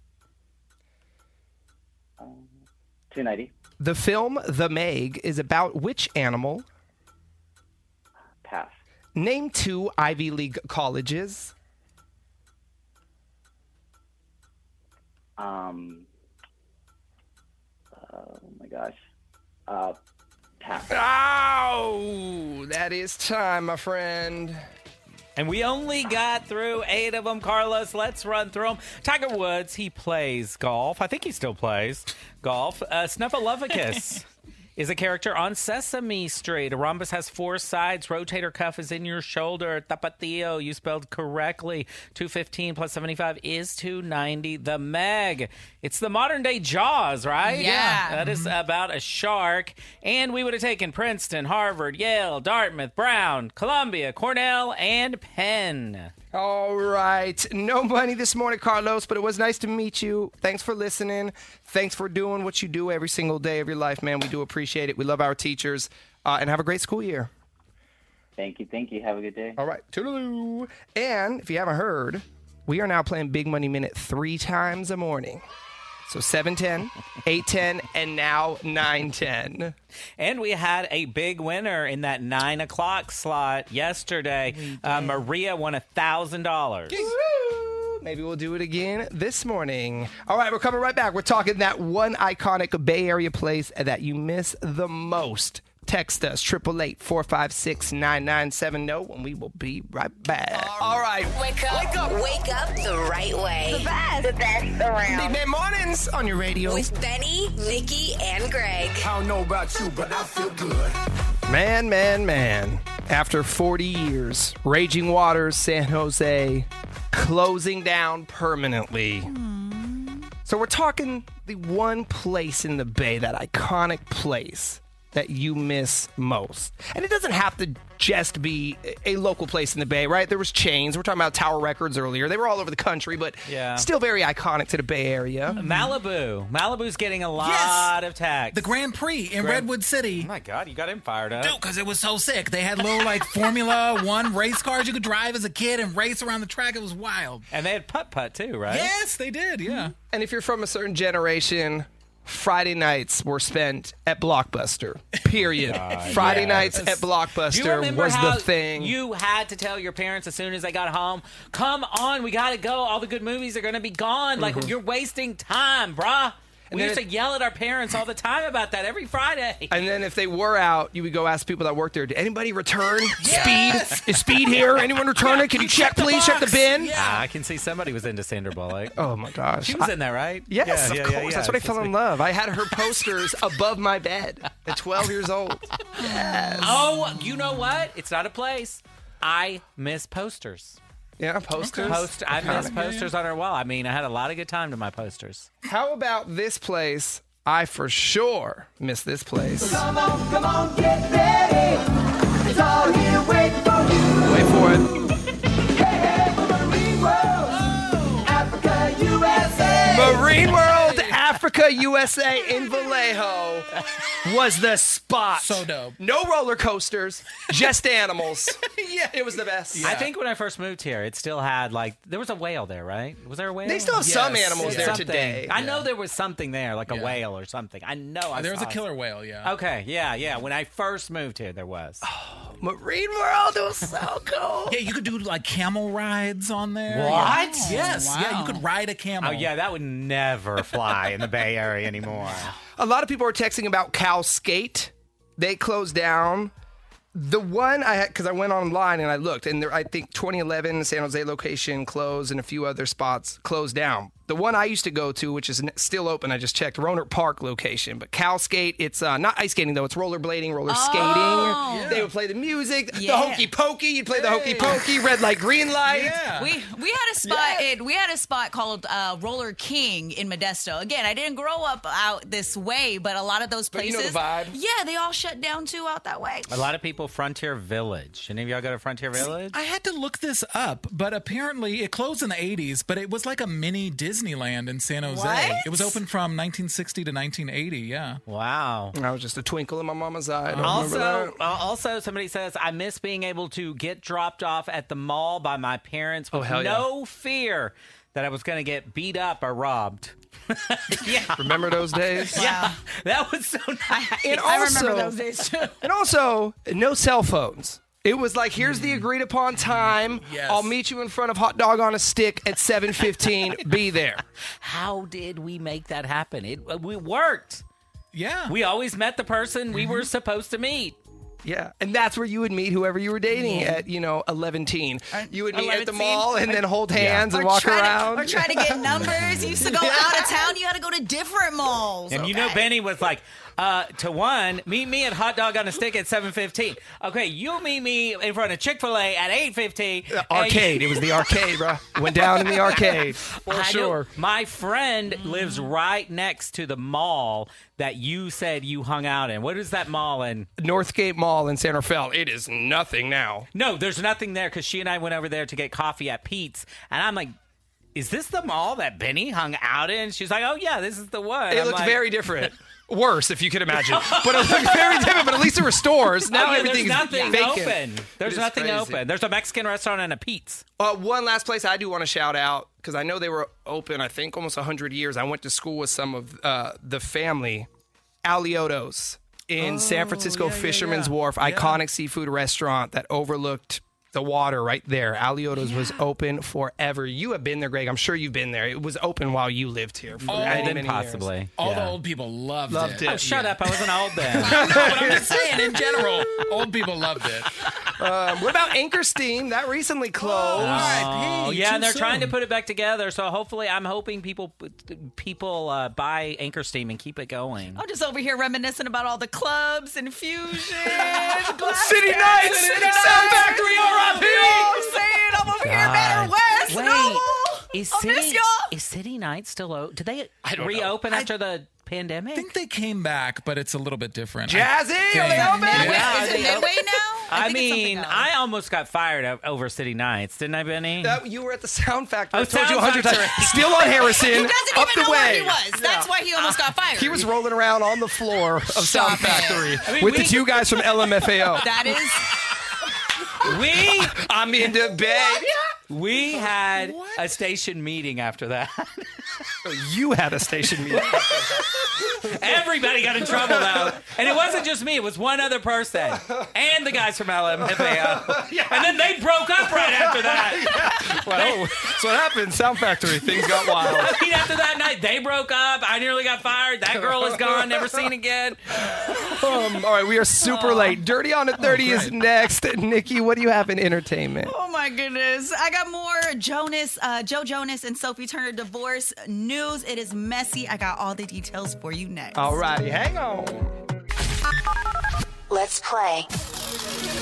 [SPEAKER 12] Um, 290.
[SPEAKER 4] The film The Meg is about which animal?
[SPEAKER 12] Pass.
[SPEAKER 4] Name two Ivy League colleges.
[SPEAKER 12] Um. Oh my gosh. Uh, pass.
[SPEAKER 4] Oh, that is time, my friend.
[SPEAKER 7] And we only got through eight of them, Carlos. Let's run through them. Tiger Woods, he plays golf. I think he still plays golf. Uh, Snuffleupagus is a character on Sesame Street. A rhombus has four sides. Rotator cuff is in your shoulder. Tapatio, you spelled correctly. 215 plus 75 is 290. The Meg. It's the modern day Jaws, right?
[SPEAKER 6] Yeah.
[SPEAKER 7] That is mm-hmm. about a shark. And we would have taken Princeton, Harvard, Yale, Dartmouth, Brown, Columbia, Cornell, and Penn.
[SPEAKER 4] All right. No money this morning, Carlos, but it was nice to meet you. Thanks for listening. Thanks for doing what you do every single day of your life, man. We do appreciate it. We love our teachers. Uh, and have a great school year.
[SPEAKER 12] Thank you. Thank you. Have a good day.
[SPEAKER 4] All right. Toodaloo. And if you haven't heard, we are now playing Big Money Minute three times a morning. So 710, 810, and now 910.
[SPEAKER 7] And we had a big winner in that nine o'clock slot yesterday. Uh, Maria won a thousand dollars.
[SPEAKER 4] Maybe we'll do it again this morning. All right, we're coming right back. We're talking that one iconic Bay Area place that you miss the most. Text us, 888-456-9970, and we will be right back. All right.
[SPEAKER 2] Wake up. Wake up. Wake up the right way.
[SPEAKER 5] The best. The best around.
[SPEAKER 4] Big Bay Mornings on your radio.
[SPEAKER 2] With Benny, Nikki, and Greg.
[SPEAKER 3] I don't know about you, but I feel good.
[SPEAKER 4] Man, man, man. After 40 years, Raging Waters, San Jose, closing down permanently. Hmm. So we're talking the one place in the Bay, that iconic place that you miss most? And it doesn't have to just be a local place in the Bay, right? There was chains. We're talking about Tower Records earlier. They were all over the country, but
[SPEAKER 7] Yeah.
[SPEAKER 4] still very iconic to the Bay Area. Mm-hmm.
[SPEAKER 7] Malibu. Malibu's getting a lot of tags.
[SPEAKER 8] The Grand Prix in
[SPEAKER 7] Grand-
[SPEAKER 8] Redwood City.
[SPEAKER 7] Oh my God, you got him fired up.
[SPEAKER 8] No, because it was so sick. They had little like Formula One race cars you could drive as a kid and race around the track. It was wild.
[SPEAKER 7] And they had putt putt too, right?
[SPEAKER 8] Yes, they did. Yeah.
[SPEAKER 4] And if you're from a certain generation, Friday nights were spent at Blockbuster. Period. Friday nights at Blockbuster was
[SPEAKER 7] how
[SPEAKER 4] the thing.
[SPEAKER 7] You had to tell your parents as soon as they got home, "Come on, we gotta go. All the good movies are gonna be gone. Like
[SPEAKER 4] Mhm.
[SPEAKER 7] you're wasting time, bruh."
[SPEAKER 4] And
[SPEAKER 7] we
[SPEAKER 4] then
[SPEAKER 7] used to yell at our parents all the time about that every Friday.
[SPEAKER 4] And then if they were out, you would go ask people that worked there, did anybody return? Speed? Is Speed here? Anyone return it? Can you check, please? Check the bin?
[SPEAKER 7] Ah, I can see somebody was into Sandra Bullock.
[SPEAKER 4] Oh my gosh.
[SPEAKER 7] She was
[SPEAKER 4] I-
[SPEAKER 7] in there, right?
[SPEAKER 4] Yes,
[SPEAKER 7] Yeah,
[SPEAKER 4] of
[SPEAKER 7] yeah,
[SPEAKER 4] course.
[SPEAKER 7] yeah, yeah.
[SPEAKER 4] That's what I fell in love. I had her posters above my bed at 12 years old.
[SPEAKER 7] Oh, you know what? It's not a place. I miss posters.
[SPEAKER 4] Yeah, posters.
[SPEAKER 7] Post- I miss posters on our wall. I mean, I had a lot of good time to my posters.
[SPEAKER 4] How about this place? I for sure miss this place.
[SPEAKER 13] Come on, come on, get ready. It's all here waiting for you.
[SPEAKER 4] Wait for it.
[SPEAKER 13] Hey, Marine World, Africa, USA.
[SPEAKER 4] Marine World, Africa, USA in Vallejo was the spot.
[SPEAKER 8] So dope.
[SPEAKER 4] No roller coasters, just animals.
[SPEAKER 8] yeah,
[SPEAKER 4] it was the best.
[SPEAKER 7] I think when I first moved here, it still had like there was a whale there, right? Was there a whale?
[SPEAKER 4] They still have some Yes. animals there
[SPEAKER 7] Something.
[SPEAKER 4] today.
[SPEAKER 7] I know there was something there, like a
[SPEAKER 8] Yeah.
[SPEAKER 7] whale or something. I know. I
[SPEAKER 8] there was a killer whale. Yeah.
[SPEAKER 7] Okay, yeah, yeah. When I first moved here, there was.
[SPEAKER 4] Oh, Marine World it was so cool.
[SPEAKER 8] Yeah, you could do like camel rides on there.
[SPEAKER 7] What?
[SPEAKER 8] Yes. Yeah, you could ride a camel.
[SPEAKER 7] Oh yeah, that would never fly in the Bay Area anymore.
[SPEAKER 4] A lot of people are texting about Cal Skate. They closed down. The one I had, because I went online and I looked, and there, I think 2011 San Jose location closed and a few other spots closed down. The one I used to go to, which is still open, I just checked, Rohnert Park location. But Cal Skate, it's uh, not ice skating though, it's rollerblading, roller skating. They would play the music,
[SPEAKER 6] Yeah.
[SPEAKER 4] the hokey pokey. You'd play the hokey pokey, red light, green light.
[SPEAKER 6] We we had a spot in, we had a spot called uh, Roller King in Modesto. Again, I didn't grow up out this way, but a lot of those
[SPEAKER 4] But you
[SPEAKER 6] places,
[SPEAKER 4] know the vibe.
[SPEAKER 6] yeah, they all shut down too out that way.
[SPEAKER 7] A lot of people Frontier Village. Any of y'all go to Frontier Village?
[SPEAKER 8] I had to look this up, but apparently it closed in the 80s, but it was like a mini Disneyland in San Jose.
[SPEAKER 6] What?
[SPEAKER 8] It was open from 1960 to 1980, yeah.
[SPEAKER 7] Wow.
[SPEAKER 4] I was just a twinkle in my mama's eye. I
[SPEAKER 7] Also,
[SPEAKER 4] that.
[SPEAKER 7] uh, also, somebody says I miss being able to get dropped off at the mall by my parents
[SPEAKER 4] Oh,
[SPEAKER 7] with
[SPEAKER 4] yeah.
[SPEAKER 7] no fear that I was going to get beat up or robbed. yeah,
[SPEAKER 4] Remember those days?
[SPEAKER 7] yeah, that was so nice.
[SPEAKER 4] And
[SPEAKER 6] I remember those days too.
[SPEAKER 4] And also, no cell phones. It was like, here's the mm. agreed upon time.
[SPEAKER 8] Yes.
[SPEAKER 4] I'll meet you in front of hot dog on a stick at 7:15. Be there.
[SPEAKER 7] How did we make that happen? It uh, we worked.
[SPEAKER 8] Yeah.
[SPEAKER 7] We always met the person we were mm-hmm. supposed to meet.
[SPEAKER 4] Yeah, and that's where you would meet whoever you were dating at, you know, 11 teen. Uh, you would meet at the mall and then hold hands and
[SPEAKER 6] Or
[SPEAKER 4] walk
[SPEAKER 6] try to-
[SPEAKER 4] around.
[SPEAKER 6] or try to get numbers. You used to go out of town. You had to go to different malls.
[SPEAKER 7] And you know. Benny was like, uh, to one, meet me at Hot Dog on a Stick at 7.15. Okay, you'll meet me in front of Chick-fil-A at 8.15.
[SPEAKER 4] Uh, arcade. It was the arcade, bro. Went down in the arcade for
[SPEAKER 7] I know-
[SPEAKER 4] sure.
[SPEAKER 7] My friend lives right next to the mall that you said you hung out in. What is that mall in?
[SPEAKER 4] Northgate Mall in San Rafael. It is nothing now.
[SPEAKER 7] No, there's nothing there because she and I went over there to get coffee at Pete's. And I'm like, is this the mall that Benny hung out in? She's like, oh, yeah, this is the one.
[SPEAKER 4] It
[SPEAKER 7] I'm
[SPEAKER 4] looked
[SPEAKER 7] like,
[SPEAKER 4] very different. Worse, if you could imagine. But it looked very different. But at least there were stores. Now
[SPEAKER 7] oh, yeah,
[SPEAKER 4] everything's
[SPEAKER 7] there's nothing
[SPEAKER 4] vacant.
[SPEAKER 7] open. There's
[SPEAKER 4] It is
[SPEAKER 7] nothing
[SPEAKER 4] crazy.
[SPEAKER 7] open. There's a Mexican restaurant and a Pete's.
[SPEAKER 4] Uh, one last place I do want to shout out because I know they were open. I think almost hundred years. I went to school with some of uh, the family, Alioto's in San Francisco Fisherman's Wharf, iconic seafood restaurant that overlooked the water right there. Alioto's was open forever. You have been there, Greg. I'm sure you've been there. It was open while you lived here. For
[SPEAKER 8] Oh,
[SPEAKER 4] many, many
[SPEAKER 7] possibly.
[SPEAKER 4] years.
[SPEAKER 8] All the old people loved,
[SPEAKER 4] Loved
[SPEAKER 8] it.
[SPEAKER 4] it.
[SPEAKER 7] Oh, shut up. I wasn't old then.
[SPEAKER 8] no, but I'm just saying, in general, old people loved it.
[SPEAKER 4] Um, what about Anchor Steam? That recently closed.
[SPEAKER 7] Oh, yeah, and they're trying to put it back together. So hopefully, I'm hoping people people uh, buy Anchor Steam and keep it going.
[SPEAKER 6] I'm just over here reminiscing about all the clubs and fusion.
[SPEAKER 4] City Nights, Sound Factory, RIP.
[SPEAKER 6] I'm saying I'm over here better west.
[SPEAKER 7] Wait,
[SPEAKER 6] Noble.
[SPEAKER 7] is
[SPEAKER 6] I miss
[SPEAKER 7] City
[SPEAKER 6] y'all.
[SPEAKER 7] is City Night still open? Did they
[SPEAKER 4] I don't know.
[SPEAKER 7] reopen after the pandemic?
[SPEAKER 8] I think they came back, but it's a little bit different.
[SPEAKER 4] Jazzy,
[SPEAKER 8] I
[SPEAKER 4] are they
[SPEAKER 8] think-
[SPEAKER 4] open?
[SPEAKER 7] Yeah,
[SPEAKER 6] Is it
[SPEAKER 7] they-
[SPEAKER 6] midway now?
[SPEAKER 7] I,
[SPEAKER 6] think it's something
[SPEAKER 7] mean,
[SPEAKER 6] else.
[SPEAKER 7] I almost got fired o- over City Nights, didn't I, Benny?
[SPEAKER 4] That, you were at the Sound Factory.
[SPEAKER 7] Oh,
[SPEAKER 4] I told you a
[SPEAKER 7] Sound
[SPEAKER 4] hundred times.
[SPEAKER 7] Factory.
[SPEAKER 4] Still on Harrison.
[SPEAKER 6] He doesn't
[SPEAKER 4] up
[SPEAKER 6] even
[SPEAKER 4] the
[SPEAKER 6] know
[SPEAKER 4] way.
[SPEAKER 6] where he was. That's why he almost got fired.
[SPEAKER 4] He was rolling around on the floor of Sound
[SPEAKER 6] it.
[SPEAKER 4] Factory
[SPEAKER 7] I mean,
[SPEAKER 4] with
[SPEAKER 7] we-
[SPEAKER 4] the two guys from LMFAO.
[SPEAKER 6] That is.
[SPEAKER 7] We
[SPEAKER 4] I'm in the bed.
[SPEAKER 7] We had a station meeting after that.
[SPEAKER 4] You had a station meeting.
[SPEAKER 7] Everybody got in trouble though, and it wasn't just me; it was one other person and the guys from LMFAO. And then they broke up right after that.
[SPEAKER 4] well, that's what happened. Sound Factory. Things got wild.
[SPEAKER 7] I mean, after that night, they broke up. I nearly got fired. That girl is gone, never seen again.
[SPEAKER 4] Um, all right, we are super late. Dirty on the 30 is next. Nikki, what do you have in entertainment?
[SPEAKER 6] Oh my goodness. I got more Jonas, uh, Joe Jonas and Sophie Turner divorce news. It is messy. I got all the details for you next.
[SPEAKER 4] All righty, hang on.
[SPEAKER 2] Let's play.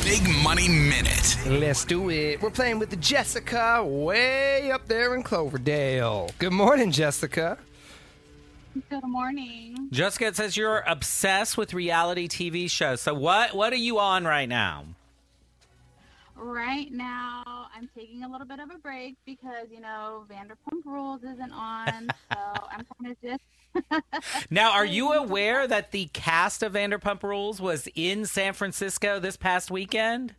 [SPEAKER 1] Big Money Minute.
[SPEAKER 4] Let's do it. We're playing with Jessica way up there in Cloverdale. Good morning, Jessica.
[SPEAKER 14] Good morning.
[SPEAKER 7] Jessica it says you're obsessed with reality TV shows. So what what are you on right now?
[SPEAKER 14] Right now, I'm taking a little bit of a break because, you know, Vanderpump Rules isn't on. so I'm kind of just.
[SPEAKER 7] Now, are you aware that the cast of Vanderpump Rules was in San Francisco this past weekend?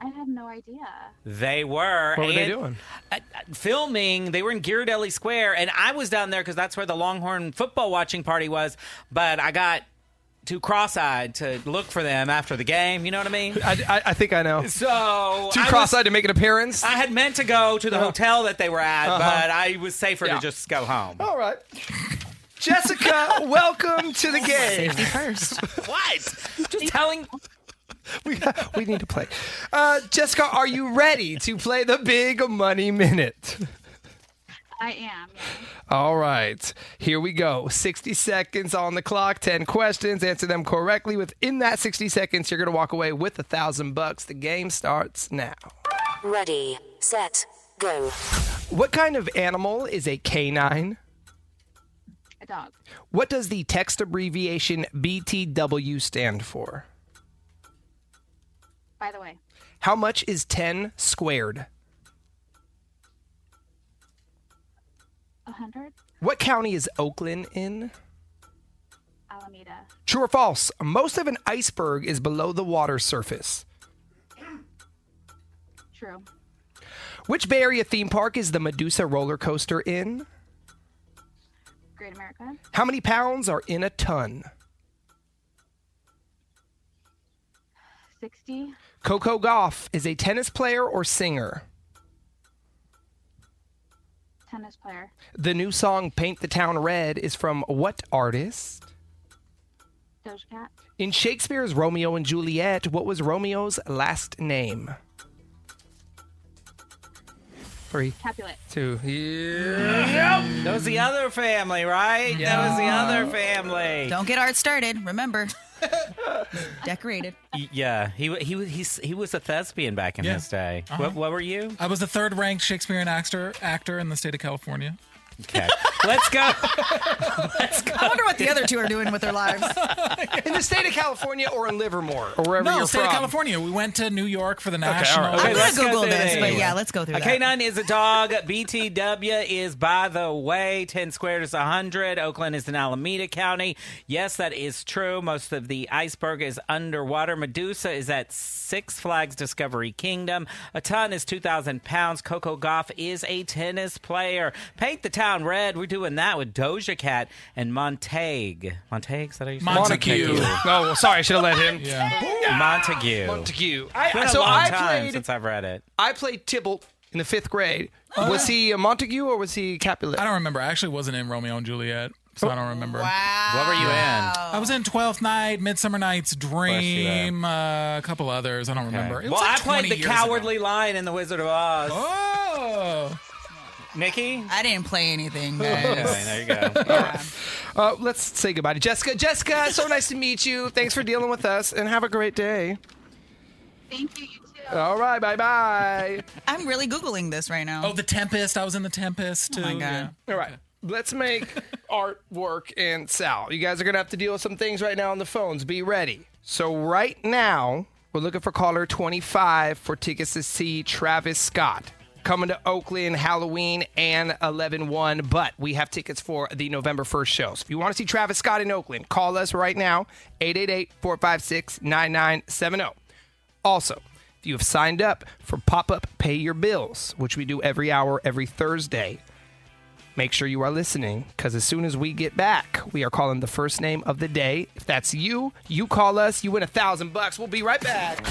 [SPEAKER 14] I had no idea.
[SPEAKER 7] They were.
[SPEAKER 4] What were they doing?
[SPEAKER 7] uh, uh, filming. They were in Ghirardelli Square, and I was down there because that's where the Longhorn football watching party was. But I got too cross-eyed to look for them after the game. You know what I mean?
[SPEAKER 4] I, I, I think I know.
[SPEAKER 7] So
[SPEAKER 4] Too
[SPEAKER 7] I
[SPEAKER 4] cross-eyed to make an appearance.
[SPEAKER 7] I had meant to go to the hotel that they were at,
[SPEAKER 4] Uh-huh.
[SPEAKER 7] but I was safer
[SPEAKER 4] Yeah.
[SPEAKER 7] to just go home.
[SPEAKER 4] All right. Jessica, welcome to the game.
[SPEAKER 6] Safety first.
[SPEAKER 7] What? Just telling.
[SPEAKER 4] We, we need to play. Uh, Jessica, are you ready to play the Big Money Minute?
[SPEAKER 14] I am. Yeah.
[SPEAKER 4] All right, here we go. 60 seconds on the clock, 10 questions. Answer them correctly. Within that 60 seconds, you're going to walk away with a thousand bucks. The game starts now.
[SPEAKER 2] Ready, set, go.
[SPEAKER 4] What kind of animal is a canine?
[SPEAKER 14] A dog.
[SPEAKER 4] What does the text abbreviation BTW stand for?
[SPEAKER 14] By the way,
[SPEAKER 4] How much is 10 squared?
[SPEAKER 14] 100.
[SPEAKER 4] What county is Oakland in?
[SPEAKER 14] Alameda.
[SPEAKER 4] True or false? Most of an iceberg is below the water surface.
[SPEAKER 14] True.
[SPEAKER 4] Which Bay Area theme park is the Medusa roller coaster in?
[SPEAKER 14] Great America.
[SPEAKER 4] How many pounds are in a ton?
[SPEAKER 14] 60.
[SPEAKER 4] Coco Gauff is a tennis player or singer.
[SPEAKER 14] Tennis player.
[SPEAKER 4] The new song Paint the Town Red is from what artist?
[SPEAKER 14] Doja Cat.
[SPEAKER 4] In Shakespeare's Romeo and Juliet, what was Romeo's last name? Three,
[SPEAKER 14] Capulet.
[SPEAKER 4] two, yeah.
[SPEAKER 7] That was the other family, right? That was the other family.
[SPEAKER 6] Don't get art started. Remember, decorated.
[SPEAKER 7] Yeah, he he was he's, he was a thespian back in
[SPEAKER 8] Yeah.
[SPEAKER 7] his day.
[SPEAKER 8] Uh-huh.
[SPEAKER 7] What, what were you?
[SPEAKER 8] I was the third ranked Shakespearean actor actor in the state of California.
[SPEAKER 7] Okay, let's go.
[SPEAKER 6] I wonder what the other two are doing with their lives.
[SPEAKER 4] In the state of California or in Livermore or wherever
[SPEAKER 8] no,
[SPEAKER 4] you're
[SPEAKER 8] state
[SPEAKER 4] from.
[SPEAKER 8] of California. We went to New York for the
[SPEAKER 4] all
[SPEAKER 8] national.
[SPEAKER 4] right.
[SPEAKER 6] I'm gonna
[SPEAKER 7] let's go
[SPEAKER 6] Google this,
[SPEAKER 7] these.
[SPEAKER 6] but yeah, let's go through
[SPEAKER 7] A
[SPEAKER 6] that.
[SPEAKER 7] K9 is a dog. BTW is by the way. 10 squared is 100. Oakland is in Alameda County. Yes, that is true. Most of the iceberg is underwater. Medusa is at Six Flags Discovery Kingdom. A ton is 2,000 pounds. Coco Gauff is a tennis player. Paint the town red. We're doing that with Doja Cat and Montague. Montague? Is that how you say it?
[SPEAKER 8] Montague.
[SPEAKER 4] Oh, sorry, I should have let him.
[SPEAKER 8] Yeah.
[SPEAKER 7] Montague.
[SPEAKER 4] Montague. I,
[SPEAKER 7] been a
[SPEAKER 4] so
[SPEAKER 7] long
[SPEAKER 4] I
[SPEAKER 7] time
[SPEAKER 4] played.
[SPEAKER 7] since I've read it.
[SPEAKER 4] I played Tybalt in the fifth grade.
[SPEAKER 8] Oh,
[SPEAKER 4] was he a Montague or was he Capulet?
[SPEAKER 8] I don't remember. I actually wasn't in Romeo and Juliet, so I don't remember.
[SPEAKER 6] Wow.
[SPEAKER 7] What were you in?
[SPEAKER 8] I was in Twelfth Night, Midsummer Night's Dream, uh, a couple others. I don't remember. It was
[SPEAKER 7] Well,
[SPEAKER 8] like
[SPEAKER 7] I played the Cowardly
[SPEAKER 8] ago.
[SPEAKER 7] Lion in The Wizard of Oz.
[SPEAKER 8] Oh.
[SPEAKER 7] Nikki?
[SPEAKER 6] I didn't play anything,
[SPEAKER 7] Okay,
[SPEAKER 6] guys.
[SPEAKER 7] there you go.
[SPEAKER 4] Uh, let's say goodbye to Jessica. Jessica, so nice to meet you. Thanks for dealing with us, and have a great day.
[SPEAKER 14] Thank you, you too.
[SPEAKER 4] All right, bye bye.
[SPEAKER 6] I'm really googling this right now.
[SPEAKER 8] Oh, The Tempest. I was in The Tempest too.
[SPEAKER 6] Oh my God.
[SPEAKER 8] Yeah.
[SPEAKER 4] All right, let's make artwork, and Sal. You guys are going to have to deal with some things right now on the phones. Be ready. So, right now, we're looking for caller 25 for tickets to see Travis Scott. Coming to Oakland Halloween and 11 1, but we have tickets for the November 1st show. So if you want to see Travis Scott in Oakland, call us right now 888 456 9970. Also, if you have signed up for Pop Up Pay Your Bills, which we do every hour, every Thursday, make sure you are listening because as soon as we get back, we are calling the first name of the day. If that's you, you call us, you win a thousand bucks. We'll be right back.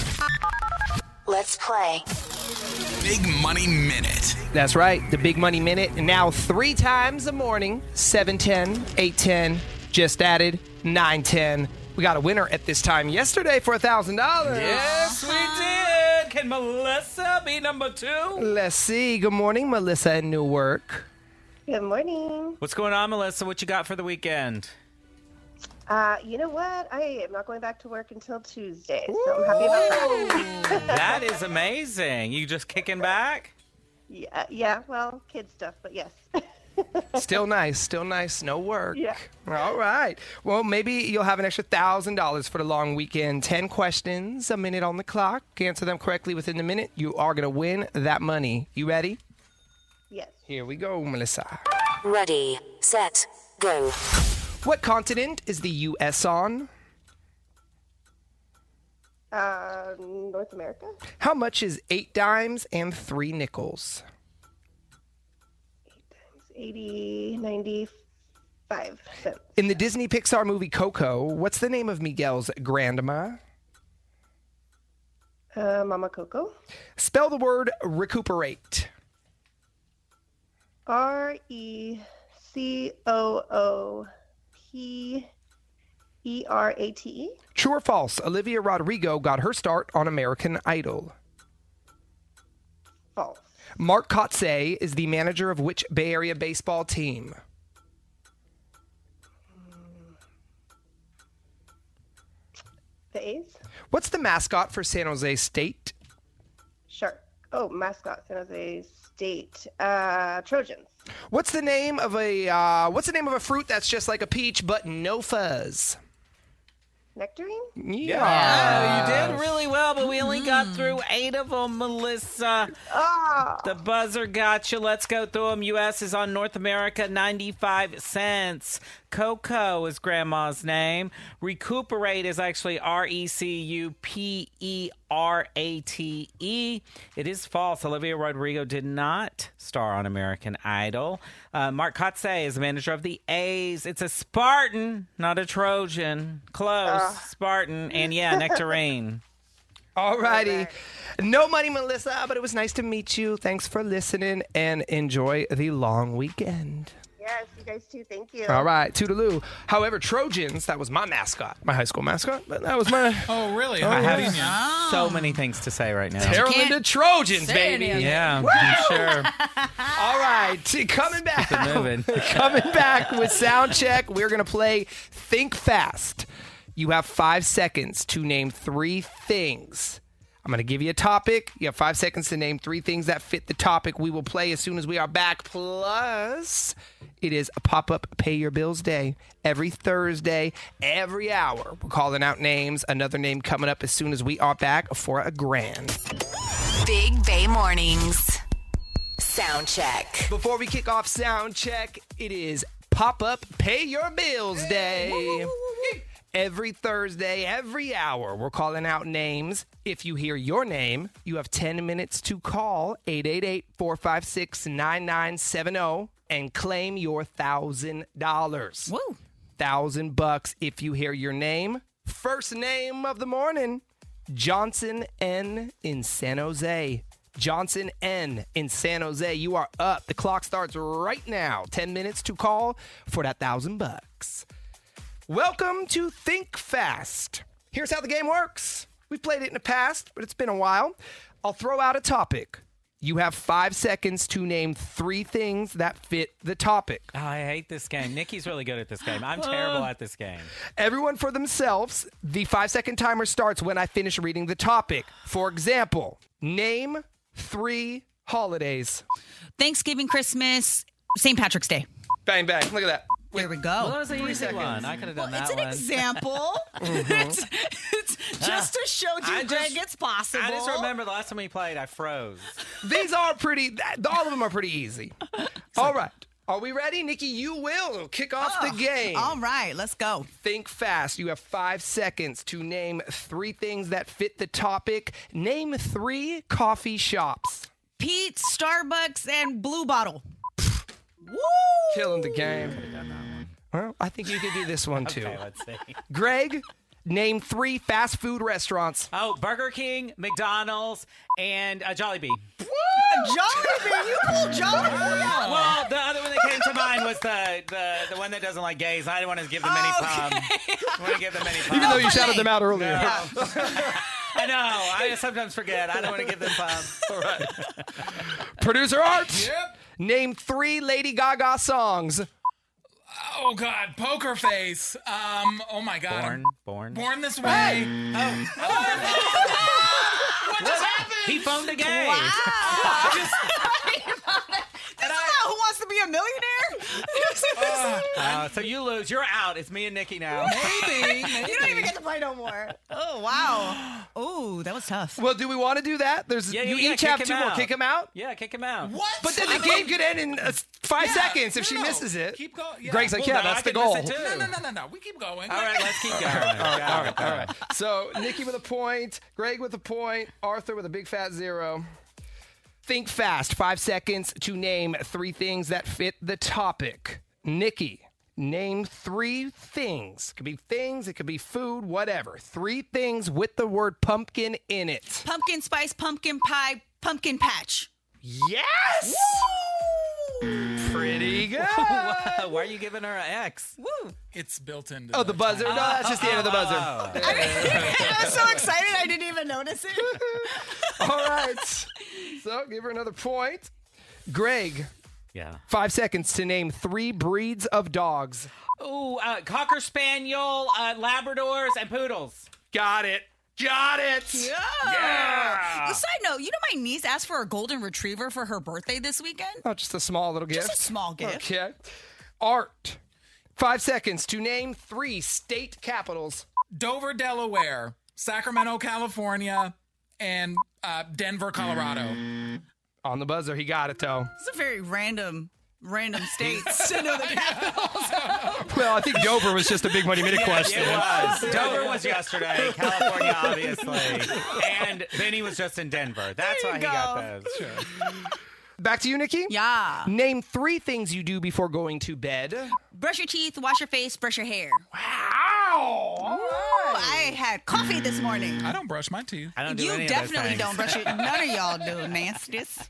[SPEAKER 2] Let's play.
[SPEAKER 1] Big Money Minute.
[SPEAKER 4] That's right, the Big Money Minute. And now three times a morning 710, 810, just added 910. We got a winner at this time yesterday for a $1,000.
[SPEAKER 7] Yes, we did. Can Melissa be number two?
[SPEAKER 4] Let's see. Good morning, Melissa in Newark.
[SPEAKER 15] Good morning.
[SPEAKER 7] What's going on, Melissa? What you got for the weekend?
[SPEAKER 15] Uh, you know what? I am not going back to work until Tuesday, so I'm happy about that.
[SPEAKER 7] that is amazing. You just kicking back?
[SPEAKER 15] yeah, yeah. Well, kid stuff, but yes.
[SPEAKER 4] Still nice, still nice. No work.
[SPEAKER 15] Yeah.
[SPEAKER 4] All right. Well, maybe you'll have an extra thousand dollars for the long weekend. Ten questions, a minute on the clock. Answer them correctly within the minute. You are gonna win that money. You ready?
[SPEAKER 15] Yes.
[SPEAKER 4] Here we go, Melissa.
[SPEAKER 2] Ready, set, go.
[SPEAKER 4] What continent is the U.S. on?
[SPEAKER 15] Uh, North America.
[SPEAKER 4] How much is eight dimes and three nickels?
[SPEAKER 15] Eight 80, 95 cents.
[SPEAKER 4] In the Disney Pixar movie Coco, what's the name of Miguel's grandma?
[SPEAKER 15] Uh, Mama Coco.
[SPEAKER 4] Spell the word recuperate.
[SPEAKER 15] R E C O O P E R A T E.
[SPEAKER 4] True or false? Olivia Rodrigo got her start on American Idol.
[SPEAKER 15] False.
[SPEAKER 4] Mark Kotsay is the manager of which Bay Area baseball team? Hmm.
[SPEAKER 15] The A's.
[SPEAKER 4] What's the mascot for San Jose State?
[SPEAKER 15] Shark. Oh, mascot. San Jose State. Uh, Trojans.
[SPEAKER 4] What's the name of a uh, What's the name of a fruit that's just like a peach but no fuzz?
[SPEAKER 15] Nectarine.
[SPEAKER 7] Yeah, you did really well, but we only got through eight of them, Melissa.
[SPEAKER 15] Ah.
[SPEAKER 7] The buzzer got you. Let's go through them. U.S. is on North America, 95 cents. Coco is grandma's name. Recuperate is actually R E C U P E R A T E. It is false. Olivia Rodrigo did not star on American Idol. Uh, Mark Kotsay is the manager of the A's. It's a Spartan, not a Trojan. Close. Spartan. And yeah, Nectarine.
[SPEAKER 4] All righty. No money, Melissa, but it was nice to meet you. Thanks for listening and enjoy the long weekend.
[SPEAKER 15] Yes, you guys too. Thank you.
[SPEAKER 4] All right, toodaloo. However, Trojans, that was my mascot, my high school mascot, but that was my.
[SPEAKER 8] Oh, really?
[SPEAKER 4] Oh,
[SPEAKER 7] I
[SPEAKER 4] yeah.
[SPEAKER 7] have so many things to say right now.
[SPEAKER 4] Tearing into Trojans,
[SPEAKER 7] say
[SPEAKER 4] baby.
[SPEAKER 7] any of it. Yeah, I'm sure.
[SPEAKER 4] All right, t- coming back.
[SPEAKER 7] Keep it moving.
[SPEAKER 4] coming back with sound check. We're gonna play Think Fast. You have five seconds to name three things. I'm going to give you a topic. You have five seconds to name three things that fit the topic. We will play as soon as we are back. Plus, it is a pop up pay your bills day every Thursday, every hour. We're calling out names. Another name coming up as soon as we are back for a grand.
[SPEAKER 2] Big Bay Mornings. Sound check.
[SPEAKER 4] Before we kick off sound check, it is pop up pay your bills day. Every Thursday, every hour, we're calling out names. If you hear your name, you have 10 minutes to call 888 456 9970 and claim your $1,000.
[SPEAKER 6] Woo.
[SPEAKER 4] Thousand bucks if you hear your name. First name of the morning Johnson N in San Jose. Johnson N in San Jose. You are up. The clock starts right now. 10 minutes to call for that thousand bucks. Welcome to Think Fast. Here's how the game works. We've played it in the past, but it's been a while. I'll throw out a topic. You have five seconds to name three things that fit the topic.
[SPEAKER 7] Oh, I hate this game. Nikki's really good at this game. I'm terrible at this game.
[SPEAKER 4] Everyone for themselves. The five second timer starts when I finish reading the topic. For example, name three holidays.
[SPEAKER 6] Thanksgiving, Christmas, St. Patrick's Day.
[SPEAKER 4] Bang, bang. Look at that.
[SPEAKER 6] There we go.
[SPEAKER 7] Well, that was an easy
[SPEAKER 4] seconds.
[SPEAKER 7] one. I could have done
[SPEAKER 6] It's
[SPEAKER 7] that It's
[SPEAKER 6] an
[SPEAKER 7] one.
[SPEAKER 6] example. Mm-hmm. it's, it's just to show you,
[SPEAKER 7] I
[SPEAKER 6] Greg,
[SPEAKER 7] just-
[SPEAKER 6] it's possible.
[SPEAKER 7] I just remember the last time we played, I froze.
[SPEAKER 4] These are pretty. All of them are pretty easy. All right. Are we ready, Nikki? You will kick off the
[SPEAKER 6] Oh,
[SPEAKER 4] game.
[SPEAKER 6] All right, let's go.
[SPEAKER 4] Think fast. You have five seconds to name three things that fit the topic. Name three coffee shops.
[SPEAKER 6] Pete, Starbucks, and Blue Bottle. Woo!
[SPEAKER 4] Killing the game. Well, I think you could do this one too.
[SPEAKER 7] Okay, let's see.
[SPEAKER 4] Greg, name three fast food restaurants.
[SPEAKER 7] Oh, Burger King, McDonald's, and uh, Jollibee.
[SPEAKER 6] Jollibee, you pulled Jollibee.
[SPEAKER 7] Well, the other one that came to mind was the, the, the one that doesn't like gays. I didn't want to give them any pub. I want to give them any pub.
[SPEAKER 4] Even though you shouted them out earlier.
[SPEAKER 7] I know. I sometimes forget. I don't want to give them pub.
[SPEAKER 4] All right. Producer Art.
[SPEAKER 8] Yep.
[SPEAKER 4] Name three Lady Gaga songs.
[SPEAKER 8] Oh God, poker face. Um. Oh my God.
[SPEAKER 7] Born, born.
[SPEAKER 8] Born this way.
[SPEAKER 7] What just happened? He phoned a game.
[SPEAKER 6] Wow. this is not Who Wants to Be a Millionaire?
[SPEAKER 7] Uh, so you lose. You're out. It's me and Nikki now.
[SPEAKER 8] Maybe.
[SPEAKER 6] You don't even get to play no more. Oh, wow. Oh, that was tough.
[SPEAKER 4] Well, do we want to do that? There's
[SPEAKER 7] Yeah,
[SPEAKER 4] you
[SPEAKER 7] yeah,
[SPEAKER 4] each
[SPEAKER 7] kick
[SPEAKER 4] have
[SPEAKER 7] him
[SPEAKER 4] two more. Kick him out.
[SPEAKER 7] Yeah, kick him out.
[SPEAKER 8] What?
[SPEAKER 4] But then the game could end in uh, five
[SPEAKER 8] Yeah,
[SPEAKER 4] seconds if
[SPEAKER 8] no,
[SPEAKER 4] she misses it.
[SPEAKER 8] Keep going. Yeah.
[SPEAKER 4] Greg's like,
[SPEAKER 7] Well,
[SPEAKER 4] yeah,
[SPEAKER 7] no,
[SPEAKER 4] that's
[SPEAKER 7] I
[SPEAKER 4] the goal.
[SPEAKER 7] miss it too.
[SPEAKER 8] No, no, no, no, no. We keep going.
[SPEAKER 7] All right, let's keep going.
[SPEAKER 4] all right, all
[SPEAKER 7] Got it,
[SPEAKER 4] right, all right. So Nikki with a point, Greg with a point, Arthur with a big fat zero. Think fast. Five seconds to name three things that fit the topic. Nikki, name three things. It Could be things, it could be food, whatever. Three things with the word pumpkin in it.
[SPEAKER 6] Pumpkin spice, pumpkin pie, pumpkin patch.
[SPEAKER 4] Yes! Pretty good.
[SPEAKER 7] Why are you giving her an X?
[SPEAKER 6] Woo.
[SPEAKER 8] It's built into.
[SPEAKER 4] Oh, the buzzer? No, that's just the end of the buzzer.
[SPEAKER 6] I was so excited I didn't even notice it.
[SPEAKER 4] All right. So give her another point. Greg,
[SPEAKER 7] Yeah.
[SPEAKER 4] five seconds to name three breeds of dogs.
[SPEAKER 7] Ooh, uh, Cocker Spaniel, uh, Labradors, and Poodles.
[SPEAKER 4] Got it. Got it.
[SPEAKER 6] Yeah.
[SPEAKER 4] Yeah.
[SPEAKER 6] Side note, you know my niece asked for a golden retriever for her birthday this weekend?
[SPEAKER 4] Oh, just a small little gift.
[SPEAKER 6] Just a small gift.
[SPEAKER 4] Okay. Art. Five seconds to name three state capitals.
[SPEAKER 8] Dover, Delaware, Sacramento, California, and uh, Denver, Colorado.
[SPEAKER 4] On the buzzer, he got it though.
[SPEAKER 6] It's a very random, random states to know the capitals.
[SPEAKER 4] Well, I think Dover was just a big money minute question.
[SPEAKER 7] It was. Dover was yesterday. California, obviously. And Benny was just in Denver. That's
[SPEAKER 6] There
[SPEAKER 7] why
[SPEAKER 6] you
[SPEAKER 7] he got
[SPEAKER 6] go.
[SPEAKER 7] those.
[SPEAKER 4] Back to you, Nikki.
[SPEAKER 6] Yeah.
[SPEAKER 4] Name three things you do before going to bed.
[SPEAKER 6] Brush your teeth, wash your face, brush your hair.
[SPEAKER 4] Wow.
[SPEAKER 6] Ooh, I had coffee this morning.
[SPEAKER 8] I don't brush my teeth.
[SPEAKER 7] I don't do
[SPEAKER 6] You
[SPEAKER 7] any of those
[SPEAKER 6] definitely don't brush it. None of y'all do, nasties.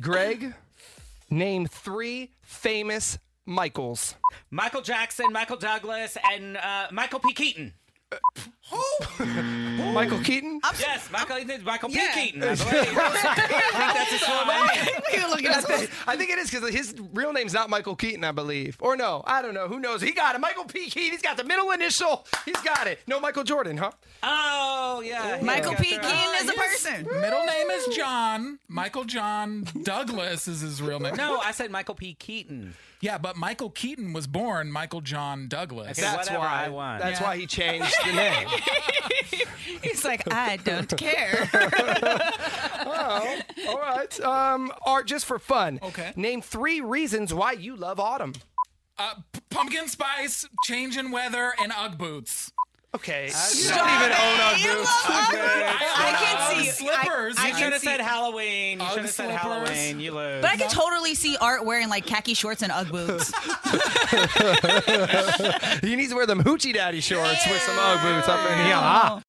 [SPEAKER 4] Greg, name three famous Michaels.
[SPEAKER 7] Michael Jackson, Michael Douglas, and uh, Michael P. Keaton. Who?
[SPEAKER 4] Michael Keaton.
[SPEAKER 7] Yes, Michael, Michael P.
[SPEAKER 6] Yeah.
[SPEAKER 7] Keaton. I believe. I think that's his full name.
[SPEAKER 6] You're looking at this.
[SPEAKER 4] I think it is because his real name's not Michael Keaton, I believe. Or no, I don't know. Who knows? He got it. Michael P. Keaton. He's got the middle initial. He's got it. No Michael Jordan, huh?
[SPEAKER 7] Oh, yeah. he
[SPEAKER 6] Michael
[SPEAKER 7] got
[SPEAKER 6] P.
[SPEAKER 7] that.
[SPEAKER 6] Keaton is a person.
[SPEAKER 8] Middle name is John. Michael John Douglas is his real name.
[SPEAKER 7] No, I said Michael P. Keaton.
[SPEAKER 8] Yeah, but Michael Keaton was born Michael John Douglas.
[SPEAKER 7] Okay,
[SPEAKER 4] That's why.
[SPEAKER 7] I want.
[SPEAKER 4] That's
[SPEAKER 8] Yeah.
[SPEAKER 4] why he changed the name.
[SPEAKER 6] He's like, I don't care.
[SPEAKER 4] oh, all right. Um, Art, just for fun.
[SPEAKER 8] Okay.
[SPEAKER 4] Name three reasons why you love autumn.
[SPEAKER 8] Uh, p- pumpkin spice, change in weather, and UGG boots.
[SPEAKER 4] Okay. You
[SPEAKER 6] Stop
[SPEAKER 4] don't even
[SPEAKER 6] it.
[SPEAKER 4] own Ugg
[SPEAKER 6] You
[SPEAKER 4] boots.
[SPEAKER 6] love Ugg
[SPEAKER 4] Okay.
[SPEAKER 6] boots. I can see
[SPEAKER 8] Slippers.
[SPEAKER 6] I, I
[SPEAKER 7] You should have said Halloween. You should have said. Halloween. You lose.
[SPEAKER 6] But I can totally see Art wearing like khaki shorts and UGG boots.
[SPEAKER 4] he needs to wear them hoochie daddy shorts with some Ugg boots up in here. Ah.